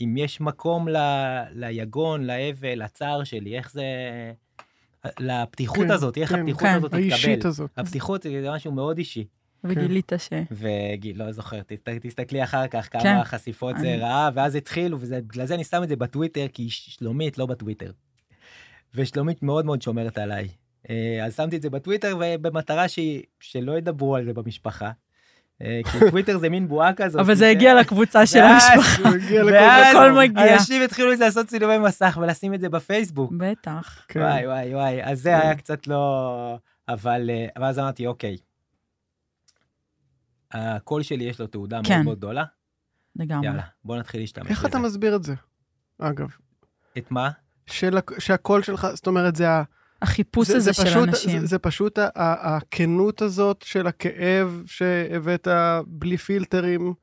אם יש מקום ל, ליגון, לאבל, לצער שלי, איך זה... לפתיחות כן, הזאת, איך כן, הפתיחות כן. הזאת האישית תתקבל. הזאת. הפתיחות זה משהו מאוד אישי. וגילית ש... וגיל, לא זוכר, תסת- תסתכלי אחר כך כמה כן. חשיפות זה ראה, ואז התחילו, ובגלל זה אני שם את זה בטוויטר, כי שלומית לא בטוויטר. ושלומית מאוד מאוד שומרת עליי. אה, אז שמתי את זה בטוויטר, ובמטרה שהיא, שלא ידברו על זה במשפחה. אה, כי *laughs* טוויטר זה מין בועה כזאת. אבל זה ש- הגיע לקבוצה של המשפחה. ואז הכל מגיע. אנשים התחילו לעשות צילומי מסך ולשים את זה בפייסבוק. בטח. כן. וואי וואי וואי, אז זה כן. היה קצת לא... אבל אה, ואז אמרתי, אוקיי, הקול שלי יש לו תעודה מאוד כן. מאוד גדולה, לגמרי. יאללה, בוא נתחיל להשתמש איך אתה בזה. מסביר את זה? אגב, את מה? של, ה- שהקול שלך, זאת אומרת, זה ה... החיפוש זה, הזה זה של פשוט, אנשים. זה, זה פשוט ה- ה- הכנות הזאת של הכאב שהבאת בלי פילטרים.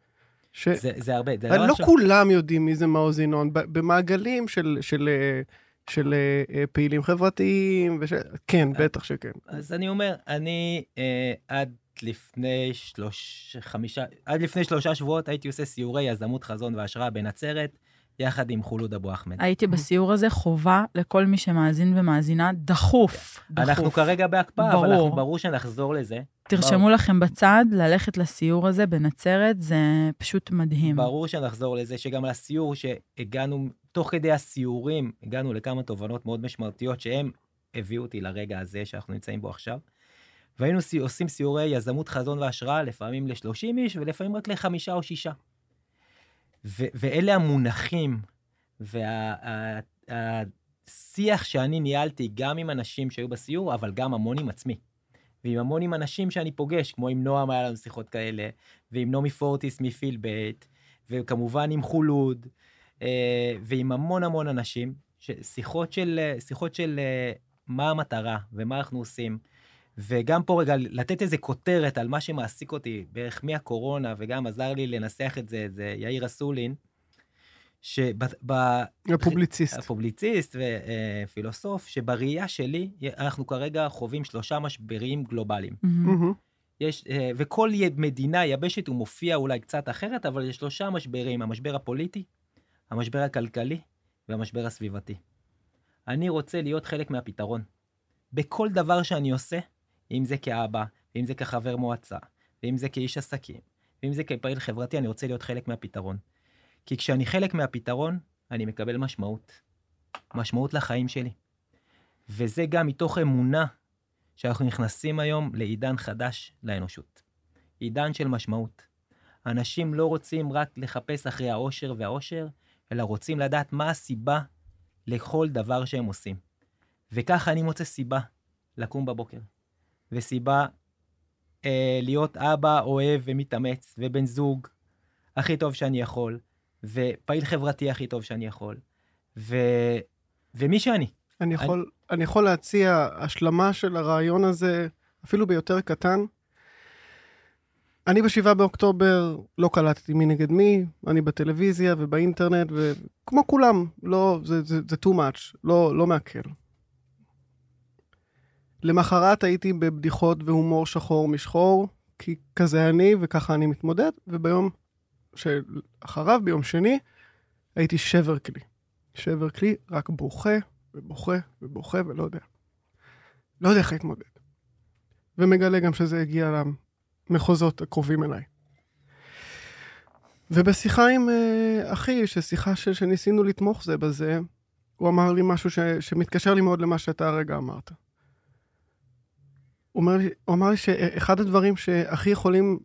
ש... זה זה הרבה, זה לא לא עכשיו... כולם יודעים מי זה מעוז ינון, במעגלים של, של, אה, של אה, פעילים חברתיים, וש... כן, בטח שכן. אז אני אומר, אני אה, עד לפני שלוש... חמישה... עד לפני שלושה שבועות הייתי עושה סיורי יזמות חזון והשראה בנצרת, יחד עם חולוד אבו אחמד. הייתי בסיור הזה, חובה לכל מי שמאזין ומאזינה, דחוף. דחוף. אנחנו כרגע בהקפאה, אבל ברור. אנחנו ברור שנחזור לזה. תרשמו לכם בצד, ללכת לסיור הזה בנצרת, זה פשוט מדהים. ברור שנחזור לזה, שגם לסיור שהגענו, תוך כדי הסיורים, הגענו לכמה תובנות מאוד משמעותיות שהם הביאו אותי לרגע הזה שאנחנו נמצאים בו עכשיו. והיינו עושים סיורי יזמות, חזון והשראה, לפעמים ל-30 איש ולפעמים רק לחמישה או שישה. ו- ואלה המונחים והשיח שאני ניהלתי גם עם אנשים שהיו בסיור, אבל גם המון עם עצמי. ועם המון עם אנשים שאני פוגש, כמו עם נועם היה לנו שיחות כאלה, ועם נעמי פורטיס מפילבט, וכמובן עם חולוד, אה, ועם המון המון אנשים, שיחות של, שיחות של אה, מה המטרה ומה אנחנו עושים. וגם פה רגע לתת איזה כותרת על מה שמעסיק אותי בערך מהקורונה, וגם עזר לי לנסח את זה, זה יאיר אסולין, שב... הפובליציסט. הפובליציסט ופילוסוף, שבראייה שלי, אנחנו כרגע חווים שלושה משברים גלובליים. יש, אה, וכל מדינה יבשת הוא מופיע אולי קצת אחרת, אבל יש שלושה משברים, המשבר הפוליטי, המשבר הכלכלי והמשבר הסביבתי. אני רוצה להיות חלק מהפתרון. בכל דבר שאני עושה, אם זה כאבא, אם זה כחבר מועצה, ואם זה כאיש עסקים, ואם זה כפעיל חברתי, אני רוצה להיות חלק מהפתרון. כי כשאני חלק מהפתרון, אני מקבל משמעות. משמעות לחיים שלי. וזה גם מתוך אמונה שאנחנו נכנסים היום לעידן חדש לאנושות. עידן של משמעות. אנשים לא רוצים רק לחפש אחרי האושר והאושר, אלא רוצים לדעת מה הסיבה לכל דבר שהם עושים. וככה אני מוצא סיבה לקום בבוקר, וסיבה אה, להיות אבא אוהב ומתאמץ, ובן זוג הכי טוב שאני יכול, ופעיל חברתי הכי טוב שאני יכול, ו... ומי שאני. אני יכול, אני... אני יכול להציע השלמה של הרעיון הזה, אפילו ביותר קטן. אני בשבעה באוקטובר לא קלטתי מי נגד מי, אני בטלוויזיה ובאינטרנט, וכמו כולם, לא, זה, זה, זה too much, לא, לא מעכל. למחרת הייתי בבדיחות והומור שחור משחור, כי כזה אני וככה אני מתמודד, וביום שאחריו, ביום שני, הייתי שבר כלי. שבר כלי, רק בוכה ובוכה ובוכה ולא יודע. לא יודע איך להתמודד. ומגלה גם שזה הגיע למחוזות הקרובים אליי. ובשיחה עם uh, אחי, ששיחה ש, שניסינו לתמוך זה בזה, הוא אמר לי משהו ש, שמתקשר לי מאוד למה שאתה הרגע אמרת. אומר הוא אמר לי שאחד הדברים שהכי יכולים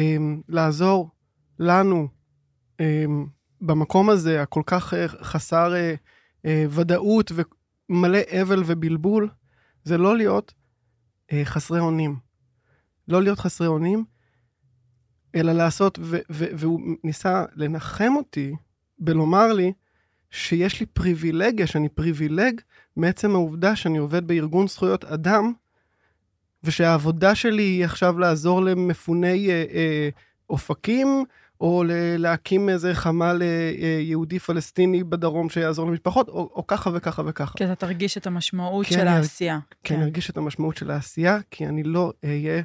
um, לעזור לנו um, במקום הזה, הכל כך uh, חסר uh, ודאות ומלא אבל ובלבול, זה לא להיות uh, חסרי אונים. לא להיות חסרי אונים, אלא לעשות, ו- ו- והוא ניסה לנחם אותי בלומר לי שיש לי פריבילגיה, שאני פריבילג מעצם העובדה שאני עובד בארגון זכויות אדם, ושהעבודה שלי היא עכשיו לעזור למפוני אה, אה, אופקים, או להקים איזה חמ"ל אה, יהודי-פלסטיני בדרום שיעזור למשפחות, או, או ככה וככה וככה. כי אתה תרגיש את המשמעות של העשייה. כן, אני ארגיש את המשמעות של העשייה, כי אני לא אהיה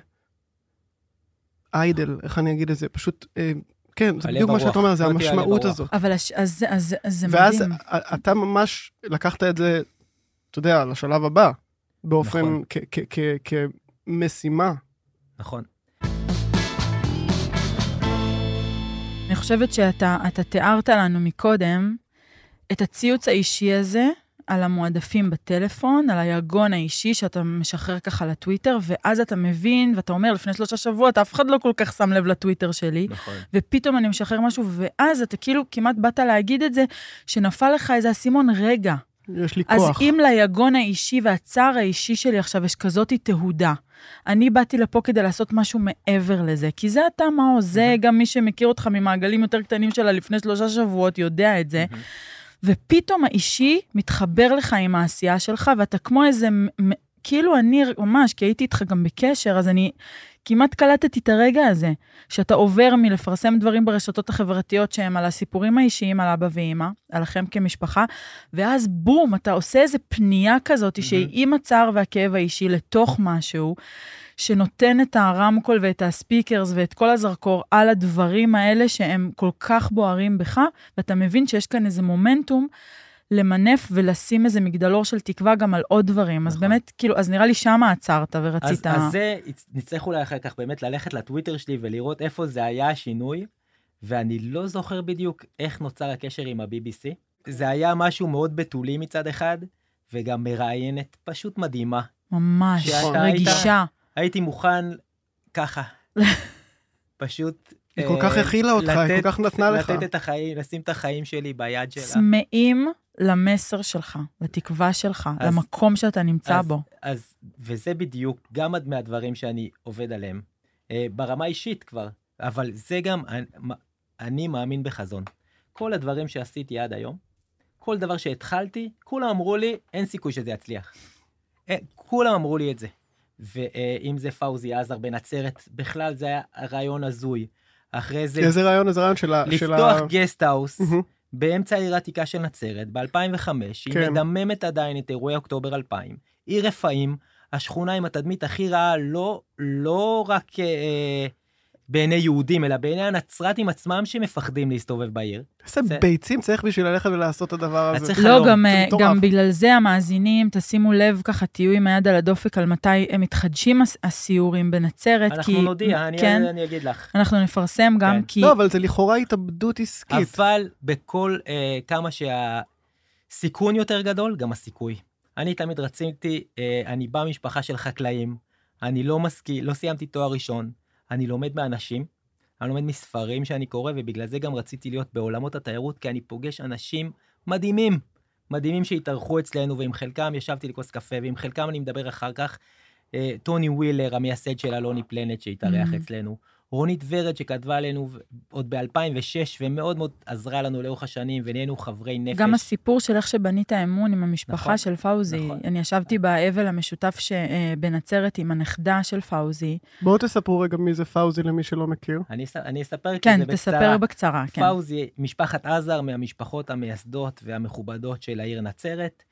איידל, איך אני אגיד את זה? פשוט, אה, כן, זה בדיוק מה שאתה אומר, זה לא המשמעות הזאת. אבל אז, אז, אז, אז זה ואז מדהים. ואז אתה ממש לקחת את זה, אתה יודע, לשלב הבא, באופן, נכון. כמשימה. נכון. אני חושבת שאתה תיארת לנו מקודם את הציוץ האישי הזה על המועדפים בטלפון, על היגון האישי שאתה משחרר ככה לטוויטר, ואז אתה מבין, ואתה אומר, לפני שלושה שבועות, אף אחד לא כל כך שם לב לטוויטר שלי. נכון. ופתאום אני משחרר משהו, ואז אתה כאילו כמעט באת להגיד את זה, שנפל לך איזה אסימון, רגע. יש לי כוח. אז אם ליגון האישי והצער האישי שלי עכשיו יש כזאת תהודה, אני באתי לפה כדי לעשות משהו מעבר לזה, כי זה אתה מאו, זה גם מי שמכיר אותך ממעגלים יותר קטנים שלה לפני שלושה שבועות יודע את זה. ופתאום האישי מתחבר לך עם העשייה שלך, ואתה כמו איזה, כאילו אני ממש, כי הייתי איתך גם בקשר, אז אני כמעט קלטתי את הרגע הזה, שאתה עובר מלפרסם דברים ברשתות החברתיות שהם על הסיפורים האישיים על אבא ואימא, עליכם כמשפחה, ואז בום, אתה עושה איזה פנייה כזאת, mm-hmm. שהיא עם הצער והכאב האישי לתוך משהו, שנותן את הרמקול ואת הספיקרס ואת כל הזרקור על הדברים האלה שהם כל כך בוערים בך, ואתה מבין שיש כאן איזה מומנטום למנף ולשים איזה מגדלור של תקווה גם על עוד דברים. נכון. אז באמת, כאילו, אז נראה לי שמה עצרת ורצית... אז, אז זה, נצטרך אולי אחר כך באמת ללכת לטוויטר שלי ולראות איפה זה היה השינוי, ואני לא זוכר בדיוק איך נוצר הקשר עם ה-BBC. זה היה משהו מאוד בתולי מצד אחד, וגם מראיינת פשוט מדהימה. ממש, רגישה. היית, הייתי מוכן ככה, *laughs* פשוט... היא כל כך אה, הכילה אותך, היא כל כך נתנה לך. לתת את החיים, לשים את החיים שלי ביד שלה. צמאים למסר שלך, לתקווה שלך, אז- למקום שאתה נמצא אז- בו. אז, וזה בדיוק גם מהדברים שאני עובד עליהם, אה, ברמה אישית כבר, אבל זה גם, אני, אני מאמין בחזון. כל הדברים שעשיתי עד היום, כל דבר שהתחלתי, כולם אמרו לי, אין סיכוי שזה יצליח. אה, כולם אמרו לי את זה. ואם זה פאוזי עזר בנצרת, בכלל זה היה רעיון הזוי. אחרי זה, איזה רעיון, איזה רעיון של ה... לפתוח guesthouse. באמצע העיר העתיקה של נצרת, ב-2005, היא כן. מדממת עדיין את אירועי אוקטובר 2000. עיר רפאים, השכונה עם התדמית הכי רעה, לא, לא רק אה, בעיני יהודים, אלא בעיני הנצרתים עצמם שמפחדים להסתובב בעיר. איזה זה- ביצים צריך בשביל ללכת ולעשות את הדבר הזה. לא, גם, אה. גם בגלל זה המאזינים, תשימו לב ככה, תהיו עם היד על הדופק על מתי הם מתחדשים הס- הסיורים בנצרת, כי... אנחנו נודיע, אני, כן, אני אגיד לך. אנחנו נפרסם גם כן. כי... לא, אבל זה לכאורה התאבדות עסקית. אבל בכל אה, כמה שהסיכון יותר גדול, גם הסיכוי. אני תמיד רציתי, אה, אני בא ממשפחה של חקלאים, אני לא מסכים, לא סיימתי תואר ראשון, אני לומד מאנשים, אני לומד מספרים שאני קורא, ובגלל זה גם רציתי להיות בעולמות התיירות, כי אני פוגש אנשים מדהימים, מדהימים שהתארחו אצלנו, ועם חלקם ישבתי לכוס קפה, ועם חלקם אני מדבר אחר כך. אה, טוני ווילר, המייסד של אלוני פלנט, שהתארח Mhm. אצלנו. רונית ורד שכתבה עלינו עוד ב-2006 ומאוד מאוד עזרה לנו לאורך השנים ונהיינו חברי נפש. גם הסיפור של איך שבנית אמון עם המשפחה נכון, של פאוזי. נכון. אני ישבתי באבל המשותף ש- אה, בנצרת עם הנכדה של פאוזי. בואו תספרו רגע מי זה פאוזי למי שלא מכיר. אני, אני אספר כי כן, זה בקצרה. תספר בקצרה, כן. פאוזי, משפחת עזר מהמשפחות המייסדות והמכובדות של העיר נצרת.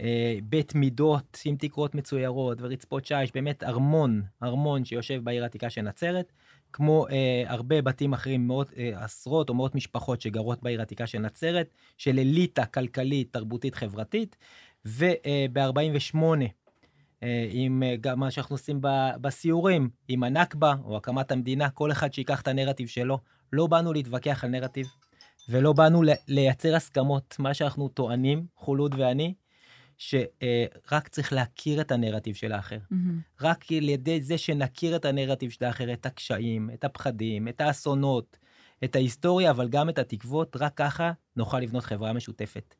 אה, בית מידות עם תקרות מצוירות ורצפות שיש, באמת ארמון, ארמון שיושב בעיר העתיקה של נצרת, כמו אה, הרבה בתים אחרים, מאות, אה, עשרות או מאות משפחות שגרות בעיר העתיקה של נצרת, של אליטה כלכלית, תרבותית, חברתית, וב-48, אה, עם אה, גם מה שאנחנו עושים ב- בסיורים, עם הנכבה או הקמת המדינה, כל אחד שיקח את הנרטיב שלו. לא באנו להתווכח על נרטיב, ולא באנו לייצר הסכמות. מה שאנחנו טוענים, חולוד ואני, שרק צריך להכיר את הנרטיב של האחר. מהמם. רק על ידי זה שנכיר את הנרטיב של האחר, את הקשיים, את הפחדים, את האסונות, את ההיסטוריה, אבל גם את התקוות, רק ככה נוכל לבנות חברה משותפת.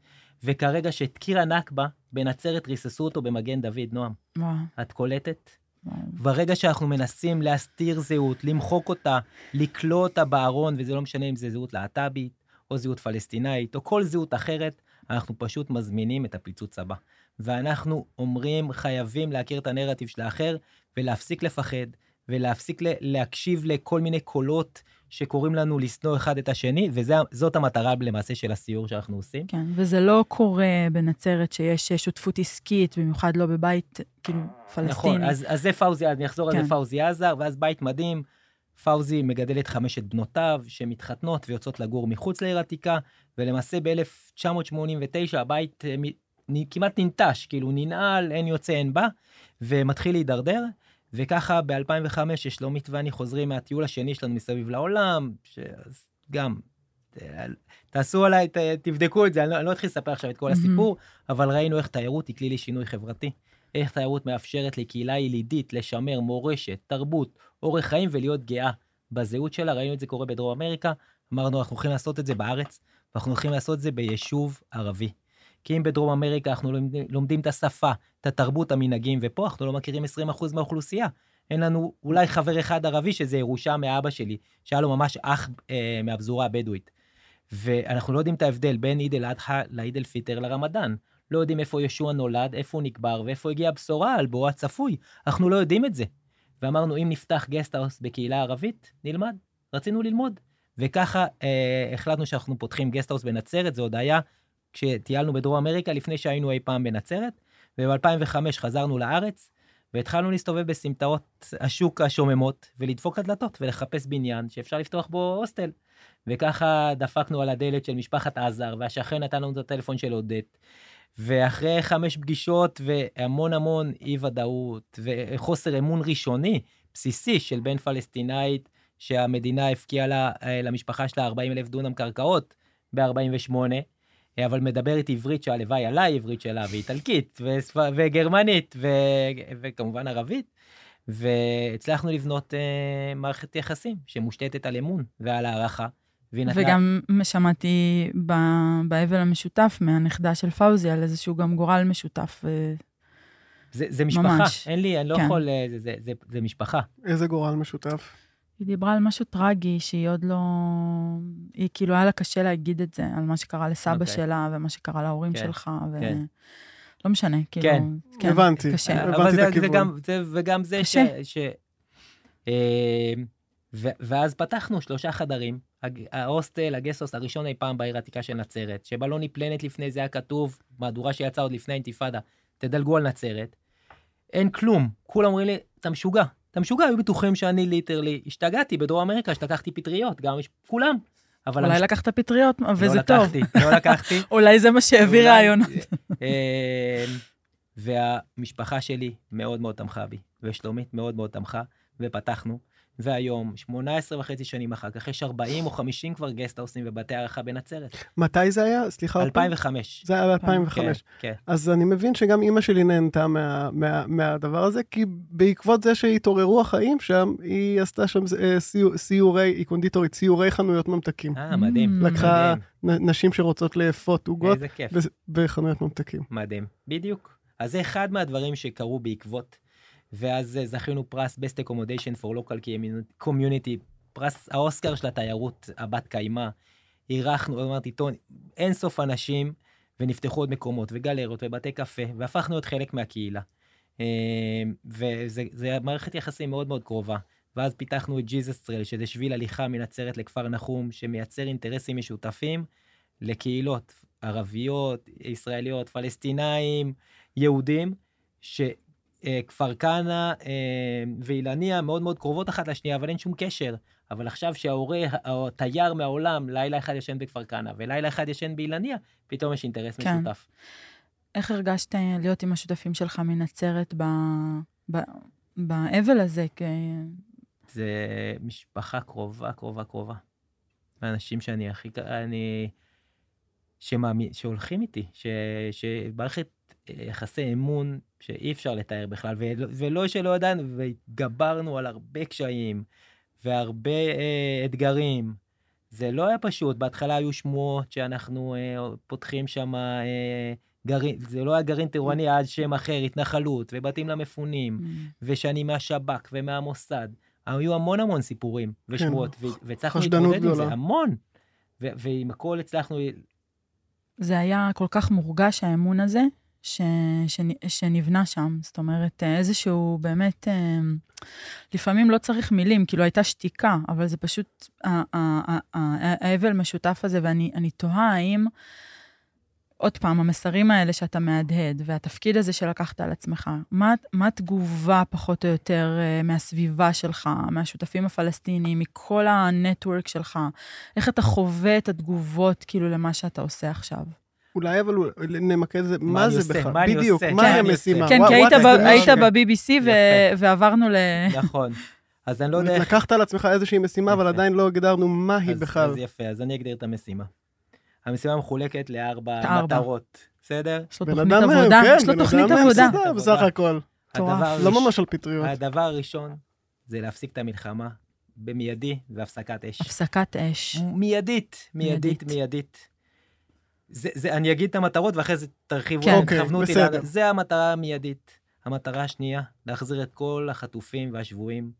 וכרגע שאת קיר הנכבה, בנצרת ריססו אותו במגן דוד, נועם. וואו, את קולטת? וואו. ברגע שאנחנו מנסים להסתיר זהות, למחוק אותה, לכלוא אותה בארון, וזה לא משנה אם זה זהות להט"בית, או זהות פלסטינאית, או כל זהות אחרת, אנחנו פשוט מזמינים את הפיצוץ הבא. ואנחנו אומרים, חייבים להכיר את הנרטיב של האחר, ולהפסיק לפחד, ולהפסיק להקשיב לכל מיני קולות שקוראים לנו לשנוא אחד את השני, וזאת המטרה למעשה של הסיור שאנחנו עושים. כן, וזה לא קורה בנצרת שיש שותפות עסקית, במיוחד לא בבית, כאילו, פלסטיני. נכון, אז, אז זה פאוזי, אני אחזור על כן. זה פאוזי עזר, ואז בית מדהים. פאוזי מגדל את חמשת בנותיו שמתחתנות ויוצאות לגור מחוץ לעיר עתיקה, ולמעשה ב-1989 הבית אה, כמעט ננטש, כאילו ננעל, אין יוצא אין בא, ומתחיל להידרדר. וככה ב-2005 שלומית ואני חוזרים מהטיול השני שלנו מסביב לעולם, שאז גם, אה, תעשו עליי, ת- תבדקו את זה, אני לא, אני לא אתחיל לספר עכשיו את כל מהמם. הסיפור, אבל ראינו איך תיירות היא כלי לשינוי חברתי. איך תיירות מאפשרת לקהילה ילידית לשמר מורשת, תרבות, אורח חיים ולהיות גאה בזהות שלה. ראינו את זה קורה בדרום אמריקה, אמרנו, אנחנו הולכים לעשות את זה בארץ, ואנחנו הולכים לעשות את זה ביישוב ערבי. כי אם בדרום אמריקה אנחנו לומדים, לומדים את השפה, את התרבות, המנהגים, ופה אנחנו לא מכירים 20% מהאוכלוסייה. אין לנו אולי חבר אחד ערבי שזה ירושה מאבא שלי, שהיה לו ממש אח אה, מהפזורה הבדואית. ואנחנו לא יודעים את ההבדל בין עיד אל-אדחא לעיד אל-פיטר לרמדאן. לא יודעים איפה ישוע נולד, איפה הוא נקבר, ואיפה הגיעה הבשורה על בואו הצפוי. אנחנו לא יודעים את זה. ואמרנו, אם נפתח גסטהאוס בקהילה ערבית, נלמד. רצינו ללמוד. וככה אה, החלטנו שאנחנו פותחים גסטהאוס בנצרת, זה עוד היה כשטיילנו בדרום אמריקה, לפני שהיינו אי פעם בנצרת, וב-2005 חזרנו לארץ, והתחלנו להסתובב בסמטאות השוק השוממות, ולדפוק על דלתות, ולחפש בניין שאפשר לפתוח בו הוסטל. וככה דפקנו על הדלת של משפחת עזר, והשכן נתן לנו את הטלפון של סודה. ואחרי חמש פגישות והמון המון אי ודאות וחוסר אמון ראשוני, בסיסי, של בן פלסטינאית, שהמדינה הפקיעה לה, אה, למשפחה שלה 40 אלף דונם קרקעות ב-48, אבל מדברת עברית שהלוואי עליי, עברית שלה ואיטלקית ושפ... וגרמנית ו... וכמובן ערבית. והצלחנו לבנות אה, מערכת יחסים שמושתתת על אמון ועל הערכה, נתנה... וגם שמעתי ב- באבל המשותף מהנכדה של פאוזי על איזשהו גם גורל משותף. ו- זה, זה משפחה, ממש. אין לי, אני לא כן. יכול, אה, זה, זה, זה, זה משפחה. איזה גורל משותף. היא דיברה על משהו טרגי שהיא עוד לא... היא כאילו, היה לה קשה להגיד את זה, על מה שקרה לסבא אוקיי. שלה ומה שקרה להורים כן, שלך, ו... כן. לא משנה, כאילו... כן. הבנתי. קשה. הבנתי את זה, זה הכיוון. גם, זה, וגם זה ש... קשה. ש אה, ו, ואז פתחנו שלושה חדרים, ההוסטל, הגסוס הראשון אי פעם בעיר העתיקה של נצרת, שבלוני פלנט לפני זה היה כתוב, מהדורה שיצאה עוד לפני האינתיפאדה, תדלגו על נצרת. אין כלום, כולם אומרים לי, אתה משוגע, אתה משוגע, היו בטוחים שאני ליטרלי, השתגעתי בדרום אמריקה, שלקחתי פטריות, גם יש- כולם. אבל אולי המש- לקחת פטריות, וזה לא טוב. לקחתי, לא לקחתי. *laughs* אולי זה מה שהביא אולי- רעיונות. אה, והמשפחה שלי מאוד מאוד תמכה בי, ושלומית מאוד מאוד תמכה, ופתחנו. והיום, 18 וחצי שנים אחר כך, יש 40 או 50 כבר גסטהאוסים ובתי הערכה בנצרת. מתי זה היה? סליחה. עוד פעם. 2005. זה היה ב-2005. כן, כן. אז אני מבין שגם אימא שלי נהנתה מה, מה, מהדבר הזה, כי בעקבות זה שהתעוררו החיים שם, היא עשתה שם אה, סיור, סיורי, היא קונדיטורית, סיורי חנויות ממתקים. אה, מדהים. Mm. לקחה מדהים. נשים שרוצות לאפות עוגות איזה כיף. ב- בחנויות ממתקים. מדהים. בדיוק. אז זה אחד מהדברים שקרו בעקבות, ואז אה, זכינו פרס Best Accommodation for Local Community, פרס האוסקר של התיירות הבת קיימא. אירחנו, אמרתי, טון, אין סוף אנשים, ונפתחו עוד מקומות, וגלריות, ובתי קפה, והפכנו להיות חלק מהקהילה. אה, זה מערכת יחסים מאוד מאוד קרובה. ואז פיתחנו את ג'יזוס טרל, שזה שביל הליכה מנצרת לכפר נחום, שמייצר אינטרסים משותפים לקהילות ערביות, ישראליות, פלסטינאים, יהודים, שכפר כנא אה, ואילניה מאוד מאוד קרובות אחת לשנייה, אבל אין שום קשר. אבל עכשיו שההורה, התייר מהעולם, לילה אחד ישן בכפר כנא ולילה אחד ישן באילניה, פתאום יש אינטרס כן. משותף. איך הרגשת להיות עם השותפים שלך מנצרת ב- ב- באבל הזה? כ- זה משפחה קרובה, קרובה, קרובה. האנשים שאני הכי, אני, שמאמין, שהולכים איתי, ש, שמערכת יחסי אמון שאי אפשר לתאר בכלל, ולא, ולא שלא ידענו, והתגברנו על הרבה קשיים והרבה אה, אתגרים. זה לא היה פשוט, בהתחלה היו שמועות שאנחנו אה, פותחים שם אה, גרעין, זה לא היה גרעין טרואני, היה שם אחר, התנחלות, ובתים למפונים. ושאני מהשב"כ ומהמוסד. היו המון המון סיפורים ושמועות, ו- והצלחנו להתמודד עם זה. המון. ועם הכל הצלחנו, זה היה כל כך מורגש, האמון הזה, ש... שנ... שנבנה שם. זאת אומרת, איזשהו באמת, אה, לפעמים לא צריך מילים, כאילו הייתה שתיקה, אבל זה פשוט האבל משותף הזה, ואני אני תוהה האם, עוד פעם, המסרים האלה שאתה מהדהד, והתפקיד הזה שלקחת על עצמך, מה, מה התגובה פחות או יותר אה, מהסביבה שלך, מהשותפים הפלסטינים, מכל הנטוורק שלך? איך אתה חווה את התגובות, כאילו, למה שאתה עושה עכשיו? אולי אבל נמקד את זה, מה מה אני זה עושה? בכלל? מה אני בדיוק, עושה? מה כן, המשימה? עושה. כן, כי היית? ב-BBC. ועברנו ל... נכון. אז אני לא יודע איך... לקחת על עצמך איזושהי משימה, אבל. עדיין לא הגדרנו מה היא אז- בכלל. אז יפה, אז אני אגדיר את המשימה. המשימה מחולקת לארבע. מטרות, בסדר? יש לו בן תוכנית אדם, עבודה, כן, יש לו בן תוכנית אדם עבודה. בסך הכל. לא ממש על פטריות. הדבר הראשון זה להפסיק את המלחמה במיידי והפסקת אש. הפסקת אש. מיידית, מיידית, מיידית. זה, זה, אני אגיד את המטרות ואחרי זה תרחיבו, כן. אוקיי, תכוונו אותי. בסדר. לאן- זה המטרה המיידית. המטרה השנייה, להחזיר את כל החטופים והשבויים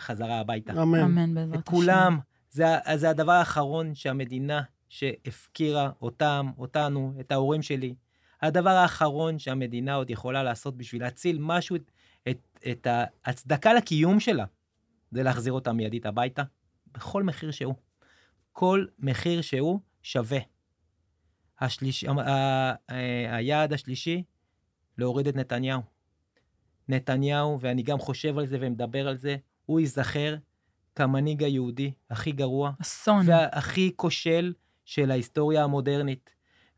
חזרה הביתה. אמן. אמן בעזרת השם. את כולם. זה, זה הדבר האחרון שהמדינה שהפקירה אותם, אותנו, את ההורים שלי. הדבר האחרון שהמדינה עוד יכולה לעשות בשביל להציל משהו, את, את, את ההצדקה לקיום שלה, זה להחזיר אותם מיידית הביתה, בכל מחיר שהוא. כל מחיר שהוא שווה. השליש, ה, ה, ה, היעד השלישי, להוריד את נתניהו. נתניהו, ואני גם חושב על זה ומדבר על זה, הוא ייזכר כמנהיג היהודי הכי גרוע אסון. והכי כושל של ההיסטוריה המודרנית.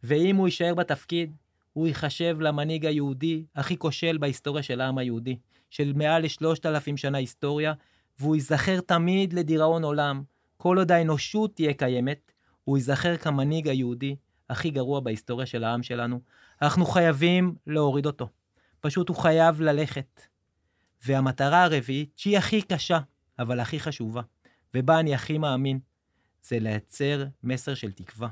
ואם הוא יישאר בתפקיד, הוא ייחשב למנהיג היהודי הכי כושל בהיסטוריה של העם היהודי, של מעל לשלושת אלפים שנה היסטוריה, והוא ייזכר תמיד לדיראון עולם. כל עוד האנושות תהיה קיימת, הוא ייזכר כמנהיג היהודי הכי גרוע בהיסטוריה של העם שלנו. אנחנו חייבים להוריד אותו. פשוט הוא חייב ללכת. והמטרה הרביעית, שהיא הכי קשה, אבל הכי חשובה, ובה אני הכי מאמין, זה לייצר מסר של תקווה,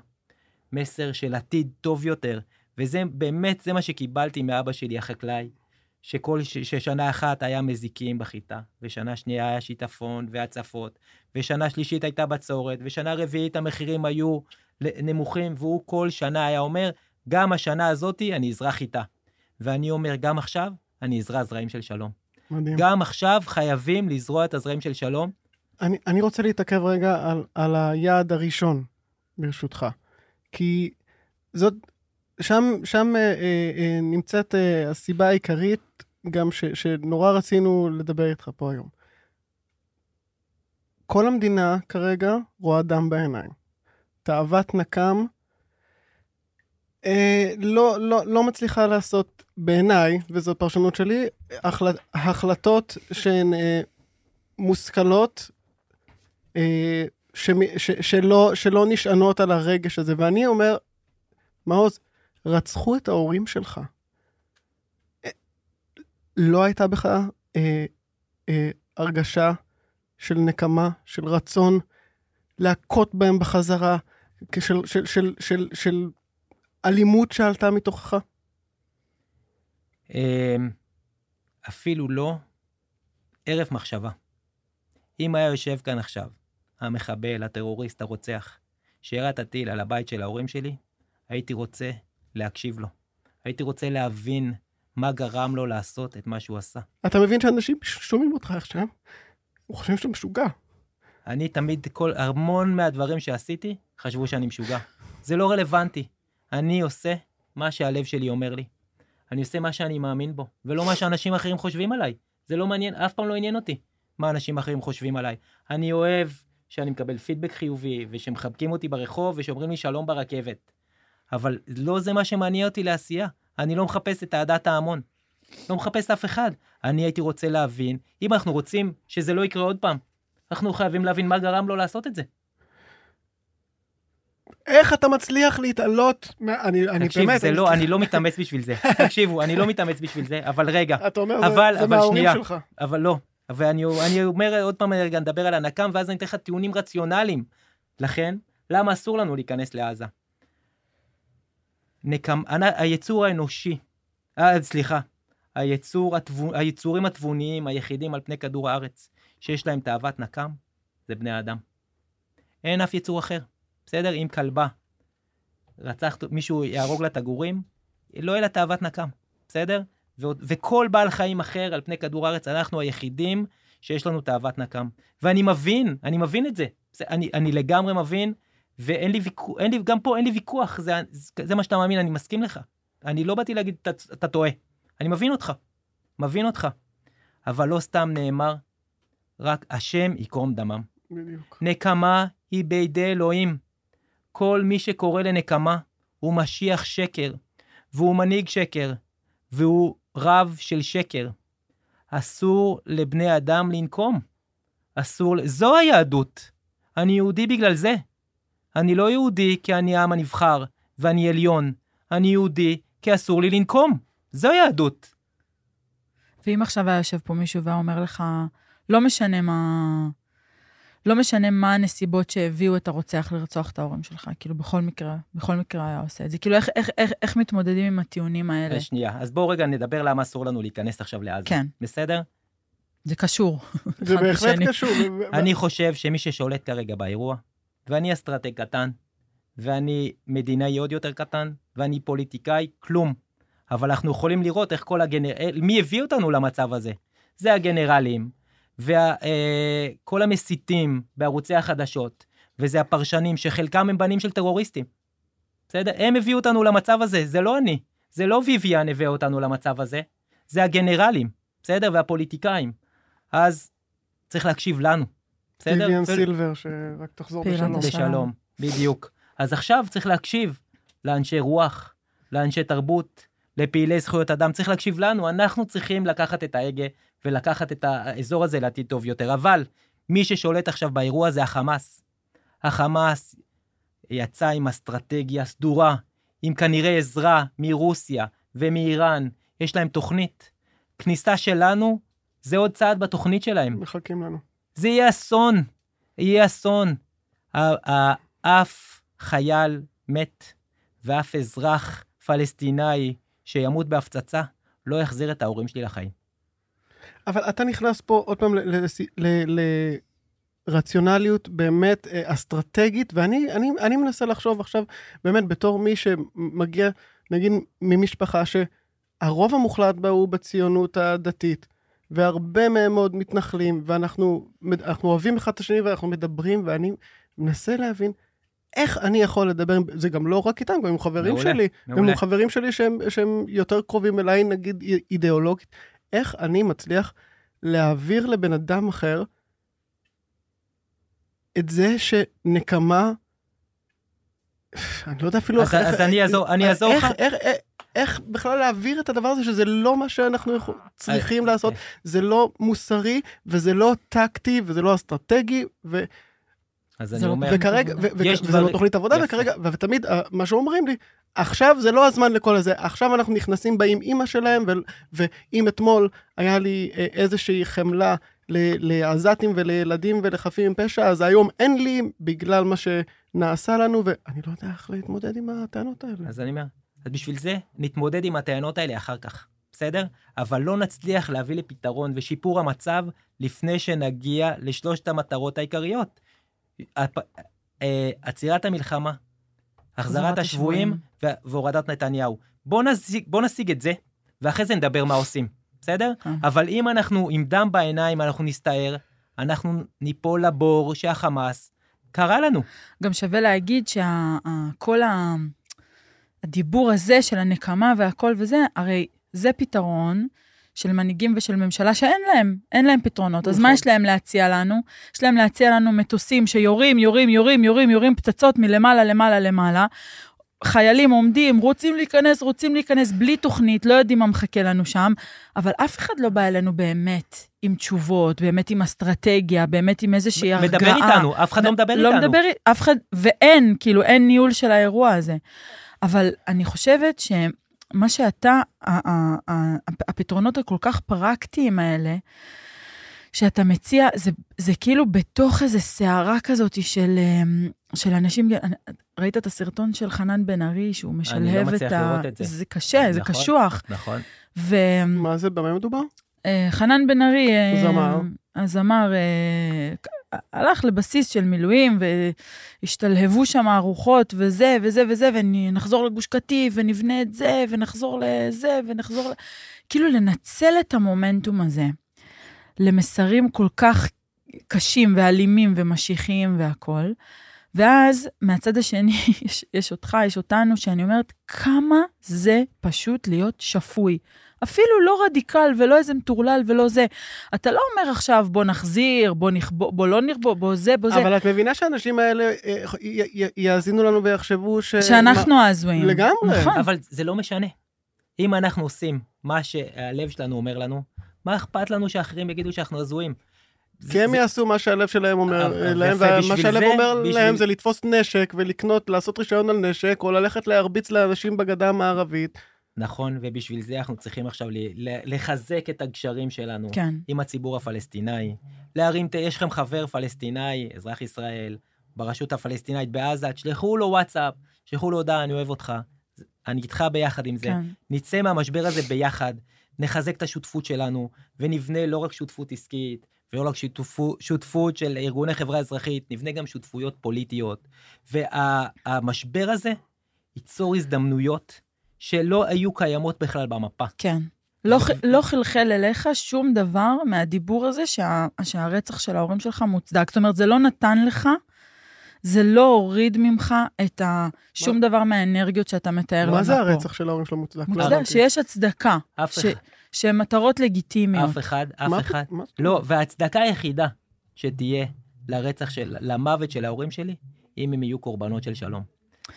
מסר של עתיד טוב יותר, וזה באמת, זה מה שקיבלתי מאבא שלי, החקלאי, שכל, ש, ששנה אחת היה מזיקים בחיטה, ושנה שנייה היה שיטפון והצפות, ושנה שלישית הייתה בצורת, ושנה רביעית המחירים היו נמוכים, והוא כל שנה היה אומר, גם השנה הזאתי אני אזרע חיטה. ואני אומר, גם עכשיו אני אזרע זרעים של שלום. מדהים. גם עכשיו חייבים לזרוע את הזרעים של שלום. אני, אני רוצה להתעכב רגע על, על היעד הראשון, ברשותך. כי זאת, שם, שם אה, אה, אה, נמצאת אה, הסיבה העיקרית גם ש, שנורא רצינו לדבר איתך פה היום. כל המדינה כרגע רואה דם בעיניים. תאוות נקם אה, לא, לא, לא מצליחה לעשות, בעיניי, וזו פרשנות שלי, החלט, החלטות שהן אה, מושכלות, אה, ש, ש, שלא, שלא נשענות על הרגש הזה. ואני אומר, מעוז, רצחו את ההורים שלך. אה, לא הייתה בך אה, אה, הרגשה של נקמה, של רצון להכות בהם בחזרה, של, של, של, של, של, אלימות שעלתה מתוכך? אמ, אפילו לא ערב מחשבה. אם היה יושב כאן עכשיו המחבל, הטרוריסט, הרוצח, שירה את הטיל על הבית של ההורים שלי, הייתי רוצה להקשיב לו. הייתי רוצה להבין מה גרם לו לעשות את מה שהוא עשה. אתה מבין שאנשים שומעים אותך עכשיו, הוא חושב שאתה משוגע. אני תמיד, כל, המון מהדברים שעשיתי, חשבו שאני משוגע. זה לא רלוונטי. אני עושה מה שהלב שלי אומר לי. אני עושה מה שאני מאמין בו, ולא מה שאנשים אחרים חושבים עליי. זה לא מעניין, אף פעם לא עניין אותי מה אנשים אחרים חושבים עליי. אני אוהב שאני מקבל פידבק חיובי, ושמחבקים אותי ברחוב, ושאומרים לי שלום ברכבת. אבל לא זה מה שמעניין אותי לעשייה. אני לא מחפש את אהדת ההמון. לא מחפש אף אחד. אני הייתי רוצה להבין, אם אנחנו רוצים שזה לא יקרה עוד פעם, אנחנו חייבים להבין מה גרם לו לעשות את זה. איך אתה מצליח להתעלות? אני, אני תקשיב, באמת... תקשיב, לא, אני לא מתאמץ בשביל זה. *laughs* תקשיבו, אני לא מתאמץ בשביל זה, אבל רגע. אתה אומר, אבל, זה, זה מההורים שנייה, שלך. אבל לא. ואני אני אומר עוד פעם, רגע, נדבר על הנקם, ואז אני אתן לך טיעונים רציונליים. לכן, למה אסור לנו להיכנס לעזה? נקם, היצור האנושי, אה, סליחה, היצור, התבו, היצורים התבוניים היחידים על פני כדור הארץ, שיש להם תאוות נקם, זה בני האדם. אין אף יצור אחר. בסדר? אם כלבה רצח, מישהו יהרוג לה את הגורים, לא יהיה לה תאוות נקם, בסדר? ו- וכל בעל חיים אחר על פני כדור הארץ, אנחנו היחידים שיש לנו תאוות נקם. ואני מבין, אני מבין את זה. אני, אני לגמרי מבין, ואין לי ויכוח, לי, גם פה אין לי ויכוח, זה, זה מה שאתה מאמין, אני מסכים לך. אני לא באתי להגיד, אתה, אתה טועה. אני מבין אותך, מבין אותך. אבל לא סתם נאמר, רק השם יקום דמם. בדיוק. נקמה היא בידי אלוהים. כל מי שקורא לנקמה הוא משיח שקר, והוא מנהיג שקר, והוא רב של שקר. אסור לבני אדם לנקום. אסור, זו היהדות. אני יהודי בגלל זה. אני לא יהודי כי אני העם הנבחר, ואני עליון. אני יהודי כי אסור לי לנקום. זו יהדות. ואם עכשיו היה יושב פה מישהו והיה אומר לך, לא משנה מה... לא משנה מה הנסיבות שהביאו את הרוצח לרצוח את ההורים שלך, כאילו בכל מקרה, בכל מקרה היה עושה את זה. כאילו איך, איך, איך, איך מתמודדים עם הטיעונים האלה? שנייה, אז בואו רגע נדבר למה אסור לנו להיכנס עכשיו לעזה. כן. בסדר? זה קשור. זה בהחלט קשור. אני חושב שמי ששולט כרגע באירוע, ואני אסטרטג קטן, ואני מדינאי עוד יותר קטן, ואני פוליטיקאי, כלום. אבל אנחנו יכולים לראות איך כל הגנר... מי הביא אותנו למצב הזה? זה הגנרלים, וכל אה, המסיתים בערוצי החדשות, וזה הפרשנים, שחלקם הם בנים של טרוריסטים. בסדר? הם הביאו אותנו למצב הזה, זה לא אני. זה לא ויויאן הביא אותנו למצב הזה, זה הגנרלים, בסדר? והפוליטיקאים. אז צריך להקשיב לנו, בסדר? ויויאן ו... סילבר, שרק תחזור בשלום. בשלום, בדיוק. אז עכשיו צריך להקשיב לאנשי רוח, לאנשי תרבות, לפעילי זכויות אדם, צריך להקשיב לנו, אנחנו צריכים לקחת את ההגה ולקחת את האזור הזה לעתיד טוב יותר. אבל מי ששולט עכשיו באירוע זה החמאס. החמאס יצא עם אסטרטגיה סדורה, עם כנראה עזרה מרוסיה ומאיראן, יש להם תוכנית. כניסה שלנו זה עוד צעד בתוכנית שלהם. מחכים לנו. זה יהיה אסון, יהיה אסון. אף חייל מת ואף אזרח פלסטיני שימות בהפצצה לא יחזיר את ההורים שלי לחיים. אבל אתה נכנס פה עוד פעם לרציונליות באמת אה, אסטרטגית, ואני אני, אני מנסה לחשוב עכשיו, באמת, בתור מי שמגיע, נגיד, ממשפחה שהרוב המוחלט בה הוא בציונות הדתית, והרבה מהם מאוד מתנחלים, ואנחנו אוהבים אחד את השני ואנחנו מדברים, ואני מנסה להבין איך אני יכול לדבר, זה גם לא רק איתם, גם עם חברים מעולה, שלי, מעולה. גם עם חברים שלי שהם, שהם יותר קרובים אליי, נגיד אידיאולוגית, איך אני מצליח להעביר לבן אדם אחר את זה שנקמה, אני לא יודע אפילו אז, איך... אז אני אעזור, אני אעזור לך. איך, איך, איך בכלל להעביר את הדבר הזה, שזה לא מה שאנחנו צריכים לעשות, זה לא מוסרי, וזה לא טקטי, וזה לא אסטרטגי, ו... אז אני לא- אומר, וכרגע, וזה לא תוכנית עבודה, וכרגע, ותמיד אה, מה שאומרים לי, עכשיו זה לא הזמן לכל הזה, עכשיו אנחנו נכנסים באים אימא שלהם, ואם אתמול היה לי אה, איזושהי חמלה לעזתים ולילדים ולחפים עם פשע, אז היום אין לי בגלל מה שנעשה לנו, ואני לא יודע איך להתמודד עם הטענות האלה. אז אני אומר, אז בשביל זה נתמודד עם הטענות האלה אחר כך, בסדר? אבל לא נצליח להביא לפתרון ושיפור המצב לפני שנגיע לשלושת המטרות העיקריות. אה, עצירת המלחמה, החזרת השבויים והורדת נתניהו. בוא נשיג, בוא נשיג את זה, ואחרי זה נדבר מה עושים, בסדר? אה. אבל אם אנחנו עם דם בעיניים, אנחנו נסתער, אנחנו ניפול לבור שהחמאס קרה לנו. גם שווה להגיד שכל הדיבור הזה של הנקמה והכל וזה, הרי זה פתרון של מנהיגים ושל ממשלה שאין להם, אין להם פתרונות. אז מה נכון. יש להם להציע לנו? יש להם להציע לנו מטוסים שיורים, יורים, יורים, יורים, יורים פצצות מלמעלה, למעלה, למעלה. חיילים עומדים, רוצים להיכנס, רוצים להיכנס, בלי תוכנית, לא יודעים מה מחכה לנו שם, אבל אף אחד לא בא אלינו באמת עם תשובות, באמת עם אסטרטגיה, באמת עם איזושהי הרגעה. מדבר איתנו, אף אחד לא מדבר לא איתנו. לא מדבר, אף אחד, ואין, כאילו, אין ניהול של האירוע הזה. אבל אני חושבת ש... מה שאתה, הפתרונות הכל כך פרקטיים האלה, שאתה מציע, זה, זה כאילו בתוך איזו סערה כזאת של, אמ, של אנשים, ראית את הסרטון של חנן בן ארי, שהוא משלהב את ה... אני לא מצליח לראות את זה. זה קשה, נכון, זה קשוח. נכון. ו... מה זה, במה מדובר? אה, חנן בן ארי... אה, זמר. הזמר אה, הלך לבסיס של מילואים, והשתלהבו שם ארוחות וזה וזה וזה, ונחזור לגוש קטיף, ונבנה את זה, ונחזור לזה, ונחזור ל... כאילו לנצל את המומנטום הזה למסרים כל כך קשים ואלימים ומשיחיים והכול. ואז מהצד השני *laughs* יש, יש אותך, יש אותנו, שאני אומרת, כמה זה פשוט להיות שפוי. אפילו לא רדיקל ולא איזה מטורלל ולא זה. אתה לא אומר עכשיו, בוא נחזיר, בוא נכבוא, בוא לא נכבוא, בוא זה, בוא זה. אבל את מבינה שהאנשים האלה אה, יאזינו לנו ויחשבו ש... שאנחנו ההזויים. לגמרי. נכון. אבל זה לא משנה. אם אנחנו עושים מה שהלב שלנו אומר לנו, מה אכפת לנו שאחרים יגידו שאנחנו הזויים? כי הם יעשו מה שהלב שלהם אומר להם, ומה שהלב אומר להם זה לתפוס נשק ולקנות, לעשות רישיון על נשק, או ללכת להרביץ לאנשים בגדה המערבית. נכון, ובשביל זה אנחנו צריכים עכשיו לחזק את הגשרים שלנו כן. עם הציבור הפלסטיני. להרים, יש לכם חבר פלסטיני, אזרח ישראל, ברשות הפלסטינאית בעזה, תשלחו לו וואטסאפ, תשלחו לו הודעה, אני אוהב אותך. אני איתך ביחד עם זה. כן. נצא מהמשבר הזה ביחד, נחזק את השותפות שלנו, ונבנה לא רק שותפות עסקית, ולא רק שותפות, שותפות של ארגוני חברה אזרחית, נבנה גם שותפויות פוליטיות. והמשבר וה, הזה ייצור הזדמנויות שלא היו קיימות בכלל במפה. כן. לא, לא חלחל אליך שום דבר מהדיבור הזה שה, שהרצח של ההורים שלך מוצדק. זאת אומרת, זה לא נתן לך, זה לא הוריד ממך את ה, שום מה? דבר מהאנרגיות שאתה מתאר לנו פה. מה זה הרצח של ההורים שלו מוצדק? מוצדק, שיש הצדקה. אף ש, אחד. שהן מטרות לגיטימיות. אף אחד, אף מה, אחד. מה? לא, וההצדקה היחידה שתהיה לרצח של, למוות של ההורים שלי, אם הם יהיו קורבנות של שלום.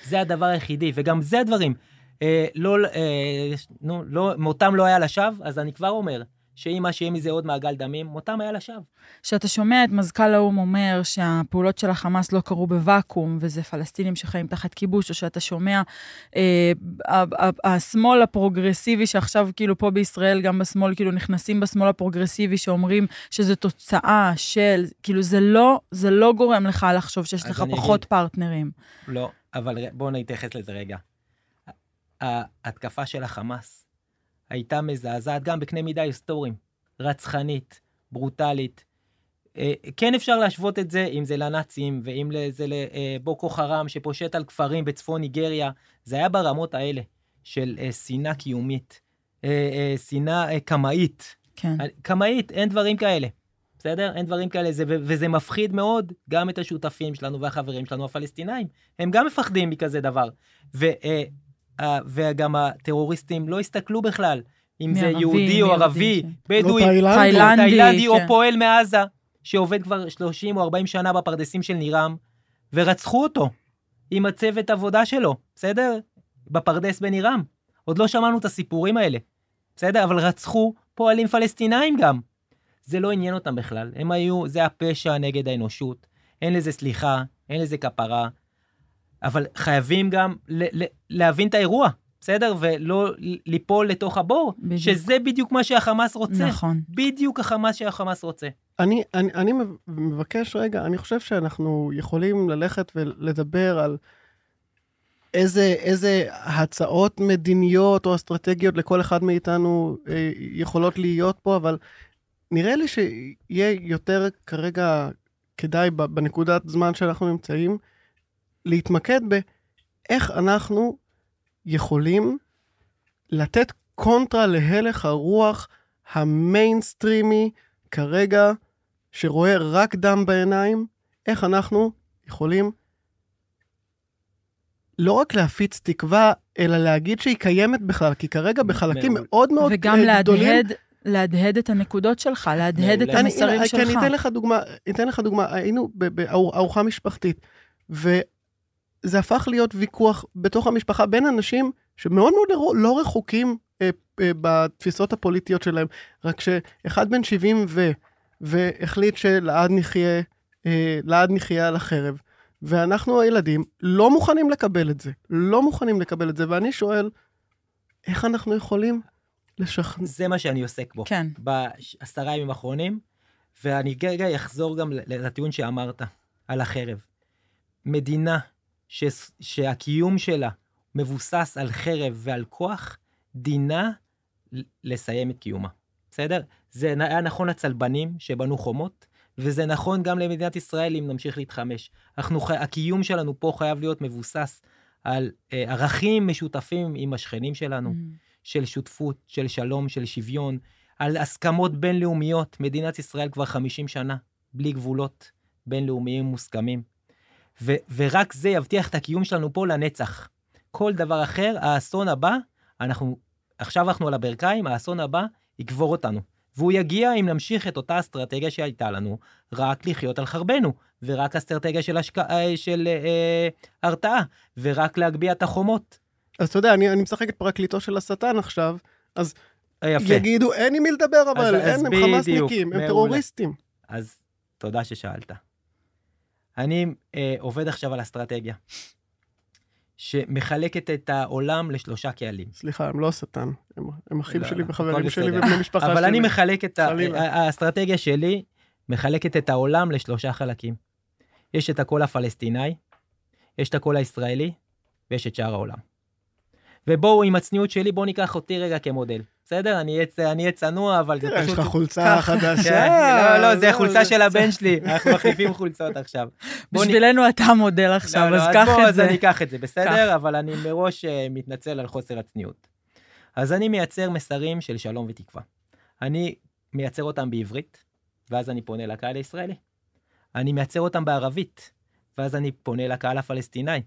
זה הדבר היחידי, וגם זה הדברים. אה, לא, אה, נו, לא, מותם לא היה לשווא, אז אני כבר אומר שאם מה שיהיה מזה עוד מעגל דמים, מותם היה לשווא. כשאתה שומע את מזכ"ל האו"ם אומר שהפעולות של החמאס לא קרו בוואקום, וזה פלסטינים שחיים תחת כיבוש, או שאתה שומע אה, השמאל הפרוגרסיבי, שעכשיו כאילו פה בישראל, גם בשמאל, כאילו נכנסים בשמאל הפרוגרסיבי, שאומרים שזו תוצאה של, כאילו זה לא, זה לא גורם לך לחשוב שיש לך פחות אגיד, פרטנרים. לא, אבל בואו נתייחס לזה רגע. ההתקפה של החמאס הייתה מזעזעת גם בקנה מידה היסטוריים, רצחנית, ברוטלית. אה, כן אפשר להשוות את זה, אם זה לנאצים, ואם זה לבוקו חרם שפושט על כפרים בצפון ניגריה, זה היה ברמות האלה של אה, שנאה קיומית, אה, שנאה קמאית. כן. קמאית, אין דברים כאלה. בסדר? אין דברים כאלה, זה, וזה מפחיד מאוד גם את השותפים שלנו והחברים שלנו הפלסטינאים. הם גם מפחדים מכזה דבר. ו, וגם הטרוריסטים לא הסתכלו בכלל, אם זה יהודי או ערבי, בדואי, לא תאילנדי, או כן. פועל מעזה, שעובד כבר 30 או 40 שנה בפרדסים של נירם, ורצחו אותו עם הצוות עבודה שלו, בסדר? בפרדס בנירם. עוד לא שמענו את הסיפורים האלה, בסדר? אבל רצחו פועלים פלסטינאים גם. זה לא עניין אותם בכלל. הם היו, זה הפשע נגד האנושות. אין לזה סליחה, אין לזה כפרה. אבל חייבים גם ל- ל- להבין את האירוע, בסדר? ולא ליפול לתוך הבור, בדיוק. שזה בדיוק מה שהחמאס רוצה. נכון. בדיוק החמאס שהחמאס רוצה. אני, אני, אני מבקש רגע, אני חושב שאנחנו יכולים ללכת ולדבר על איזה, איזה הצעות מדיניות או אסטרטגיות לכל אחד מאיתנו אה, יכולות להיות פה, אבל נראה לי שיהיה יותר כרגע כדאי בנקודת זמן שאנחנו נמצאים, להתמקד באיך אנחנו יכולים לתת קונטרה להלך הרוח המיינסטרימי כרגע, שרואה רק דם בעיניים, איך אנחנו יכולים לא רק להפיץ תקווה, אלא להגיד שהיא קיימת בכלל, כי כרגע בחלקים מאוד. מאוד וגם אה, גדולים... וגם להדהד, להדהד את הנקודות שלך, להדהד את המסרים שלך. כי אני אתן לך דוגמה, אתן לך דוגמה, היינו בארוחה משפחתית, וזה הפך להיות ויכוח בתוך המשפחה בין אנשים שמאוד מאוד לא, לא רחוקים אה, אה, בתפיסות הפוליטיות שלהם, רק שאחד בן 70 ו... והחליט שלעד נחיה, אה, לעד נחיה על החרב. ואנחנו הילדים לא מוכנים לקבל את זה, לא מוכנים לקבל את זה, ואני שואל, איך אנחנו יכולים לשכנע? זה מה שאני עוסק בו. כן. בעשרה ימים האחרונים, ואני רגע אחזור גם לטיעון שאמרת, על החרב. מדינה ש... שהקיום שלה מבוסס על חרב ועל כוח, דינה לסיים את קיומה. בסדר? זה היה נכון לצלבנים שבנו חומות, וזה נכון גם למדינת ישראל אם נמשיך להתחמש. אנחנו, הקיום שלנו פה חייב להיות מבוסס על אה, ערכים משותפים עם השכנים שלנו, mm. של שותפות, של שלום, של שוויון, על הסכמות בינלאומיות. מדינת ישראל כבר 50 שנה, בלי גבולות בינלאומיים מוסכמים. ו- ורק זה יבטיח את הקיום שלנו פה לנצח. כל דבר אחר, האסון הבא, אנחנו, עכשיו אנחנו על הברכיים, האסון הבא יקבור אותנו. והוא יגיע אם נמשיך את אותה אסטרטגיה שהייתה לנו, רק לחיות על חרבנו, ורק אסטרטגיה של, השק... אה, של אה, הרתעה, ורק להגביה את החומות. אז אתה יודע, אני, אני משחק את פרקליטו של השטן עכשיו, אז אה, יפה. יגידו, אין עם מי לדבר, אבל אז, אין, אז הם חמאסניקים, הם טרוריסטים. אז תודה ששאלת. אני אה, עובד עכשיו על אסטרטגיה. שמחלקת את העולם לשלושה קהלים. סליחה, הם לא השטן, הם, הם אחים לא, שלי לא, וחברים שלי ובני משפחה שלי. אבל אני מחלק את, ה, האסטרטגיה שלי, מחלקת את העולם לשלושה חלקים. יש את הקול הפלסטיני, יש את הקול הישראלי, ויש את שאר העולם. ובואו, עם הצניעות שלי, בואו ניקח אותי רגע כמודל. בסדר? אני אהיה צנוע, אבל זה פשוט... יש לך חולצה חדשה. כן, לא, לא, זה החולצה של הבן שלי, *laughs* אנחנו מחליפים חולצות עכשיו. בשבילנו אתה מודל עכשיו, לא, אז קח את זה. אז אני אקח את זה, בסדר? אבל אני מראש אה, מתנצל על חוסר הצניעות. אז אני מייצר מסרים של שלום ותקווה. אני מייצר אותם בעברית, ואז אני פונה לקהל הישראלי. אני מייצר אותם בערבית, ואז אני פונה לקהל הפלסטיני.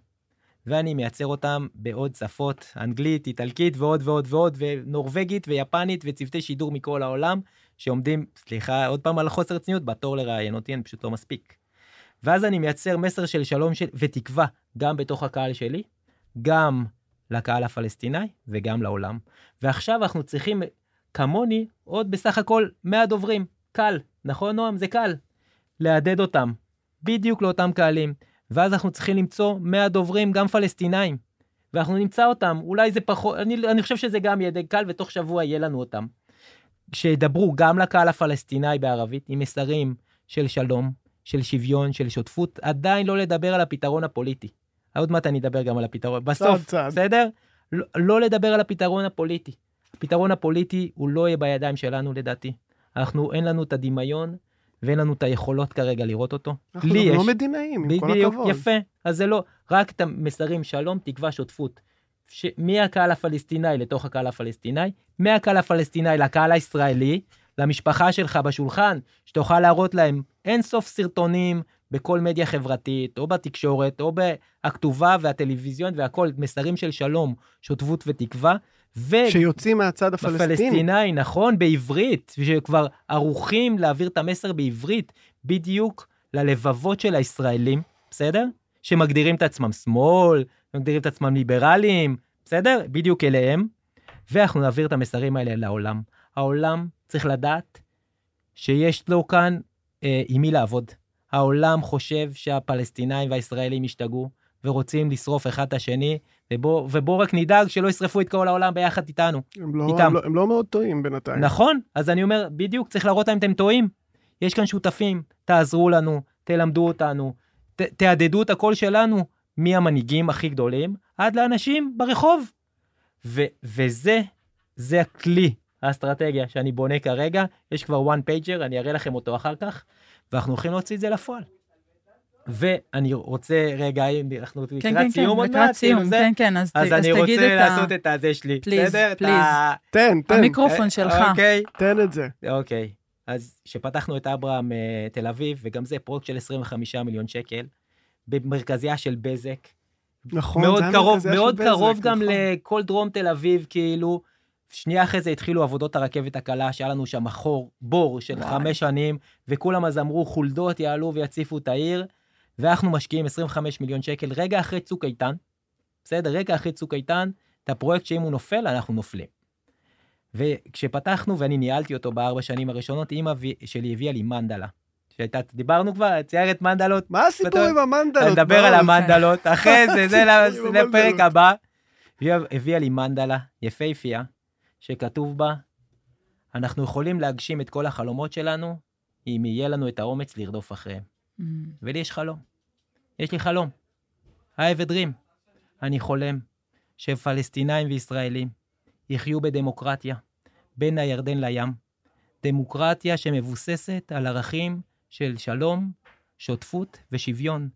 ואני מייצר אותם בעוד שפות, אנגלית, איטלקית ועוד ועוד ועוד, ונורבגית ויפנית וצוותי שידור מכל העולם, שעומדים, סליחה, עוד פעם על חוסר צניעות, בתור לראיין אותי, אני פשוט לא מספיק. ואז אני מייצר מסר של שלום של... ותקווה, גם בתוך הקהל שלי, גם לקהל הפלסטיני וגם לעולם. ועכשיו אנחנו צריכים כמוני, עוד בסך הכל 100 דוברים. קל, נכון נועם? זה קל. להדד אותם, בדיוק לאותם קהלים. ואז אנחנו צריכים למצוא 100 דוברים, גם פלסטינאים. ואנחנו נמצא אותם, אולי זה פחות, אני, אני חושב שזה גם יהיה די קל, ותוך שבוע יהיה לנו אותם. שידברו גם לקהל הפלסטיני בערבית, עם מסרים של שלום, של שוויון, של שותפות, עדיין לא לדבר על הפתרון הפוליטי. עוד מעט אני אדבר גם על הפתרון, בסוף, צעד, צעד. בסדר? לא, לא לדבר על הפתרון הפוליטי. הפתרון הפוליטי הוא לא יהיה בידיים שלנו לדעתי. אנחנו, אין לנו את הדמיון ואין לנו את היכולות כרגע לראות אותו. אנחנו לי גם יש. לא מדינאים, עם כל הכבוד. יפה. אז זה לא, רק את המסרים שלום, תקווה, שותפות. ש... מהקהל הפלסטיני לתוך הקהל הפלסטיני, מהקהל הפלסטיני לקהל הישראלי, למשפחה שלך בשולחן, שתוכל להראות להם אין סוף סרטונים בכל מדיה חברתית, או בתקשורת, או בכתובה והטלוויזיון והכל, מסרים של שלום, שותפות ותקווה. ו... שיוצאים מהצד הפלסטיני. בפלסטיני, נכון, בעברית, שכבר ערוכים להעביר את המסר בעברית, בדיוק ללבבות של הישראלים, בסדר? שמגדירים את עצמם שמאל, מגדירים את עצמם ליברליים, בסדר? בדיוק אליהם. ואנחנו נעביר את המסרים האלה לעולם. העולם צריך לדעת שיש לו כאן אה, עם מי לעבוד. העולם חושב שהפלסטינאים והישראלים השתגעו ורוצים לשרוף אחד את השני, ובוא, ובוא רק נדאג שלא ישרפו את כל העולם ביחד איתנו. הם לא, איתם. הם, לא, הם לא מאוד טועים בינתיים. נכון, אז אני אומר, בדיוק, צריך להראות להם אתם טועים. יש כאן שותפים, תעזרו לנו, תלמדו אותנו, ת, תהדהדו את הקול שלנו, מהמנהיגים הכי גדולים עד לאנשים ברחוב. ו, וזה, זה הכלי, האסטרטגיה שאני בונה כרגע, יש כבר one pager, אני אראה לכם אותו אחר כך, ואנחנו הולכים להוציא את זה לפועל. ואני רוצה רגע, אם אנחנו כן, לקראת כן, כן, סיום עוד לקראת מעט, סיום, כאילו זה, כן, כן, אז אז אז אני תגיד רוצה את ה... לעשות את הזה שלי, Please, בסדר? את please. ה- תן, תן, המיקרופון שלך. אוקיי, תן את זה. אוקיי. אז כשפתחנו את אברהם אה, תל אביב, וגם זה פרויקט של 25 מיליון שקל, במרכזיה של בזק, נכון, מאוד קרוב, מאוד בזק, קרוב גם נכון. לכל דרום תל אביב, כאילו. שנייה אחרי זה התחילו עבודות הרכבת הקלה, שהיה לנו שם חור, בור של וואי. חמש שנים, וכולם אז אמרו, חולדות יעלו ויציפו את העיר, ואנחנו משקיעים 25 מיליון שקל רגע אחרי צוק איתן, בסדר? רגע אחרי צוק איתן, את הפרויקט שאם הוא נופל, אנחנו נופלים. וכשפתחנו, ואני ניהלתי אותו בארבע שנים הראשונות, אימא שלי הביאה לי מנדלה. שהייתה, דיברנו כבר, ציירת מנדלות, מה הסיפור עם המנדלות? נדבר על. המנדלות, אחרי זה, זה לפרק. הבא. היא הביאה לי מנדלה יפהפייה, שכתוב בה, אנחנו יכולים להגשים את כל החלומות שלנו, אם יהיה לנו את האומץ לרדוף אחריהם. Mm, ולי יש חלום. יש לי חלום. I have a dream. אני חולם שפלסטינאים וישראלים יחיו בדמוקרטיה בין הירדן לים. דמוקרטיה שמבוססת על ערכים של שלום, שותפות ושוויון.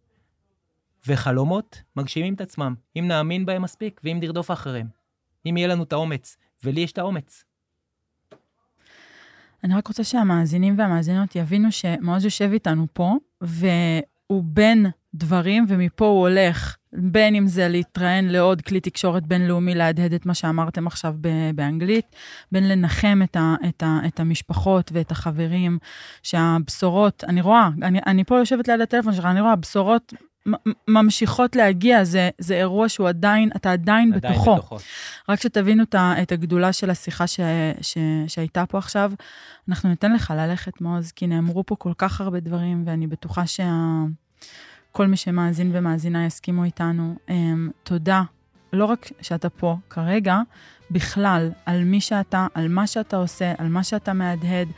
וחלומות מגשימים את עצמם, אם נאמין בהם מספיק ואם נרדוף אחריהם. אם יהיה לנו את האומץ, ולי יש את האומץ. אני רק רוצה שהמאזינים והמאזינות יבינו שמעוז יושב איתנו פה, והוא בין דברים, ומפה הוא הולך, בין אם זה להתראיין לעוד כלי תקשורת בינלאומי, להדהד את מה שאמרתם עכשיו באנגלית, בין לנחם את, ה- את, ה- את המשפחות ואת החברים, שהבשורות, אני רואה, אני, אני פה יושבת ליד הטלפון שלך, אני רואה, הבשורות ממשיכות להגיע, זה, זה אירוע שהוא עדיין, אתה עדיין, עדיין בתוכו. בתוכו. רק שתבינו את הגדולה של השיחה ש, ש, שהייתה פה עכשיו, אנחנו ניתן לך ללכת, מעוז, כי נאמרו פה כל כך הרבה דברים, ואני בטוחה שכל מי שמאזין ומאזינה יסכימו איתנו. Um, תודה, לא רק שאתה פה כרגע, בכלל, על מי שאתה, על מה שאתה עושה, על מה שאתה מהדהד.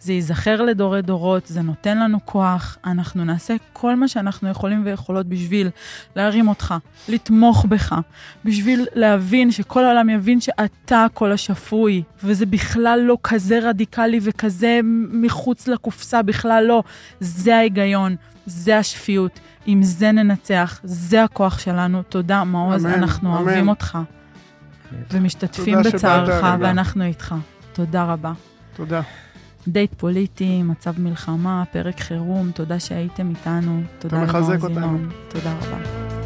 זה ייזכר לדורי דורות, זה נותן לנו כוח, אנחנו נעשה כל מה שאנחנו יכולים ויכולות בשביל להרים אותך, לתמוך בך, בשביל להבין, שכל העולם יבין שאתה הקול השפוי, וזה בכלל לא כזה רדיקלי וכזה מחוץ לקופסה, בכלל לא. זה ההיגיון, זה השפיות, עם זה ננצח, זה הכוח שלנו. תודה, מעוז, אמן, אנחנו אמן. אוהבים אותך, ומשתתפים בצערך. ואנחנו איתך. תודה רבה. תודה. דייט פוליטי, מצב מלחמה, פרק חירום, תודה שהייתם איתנו. תודה מחזק למעוז אותנו. תודה רבה.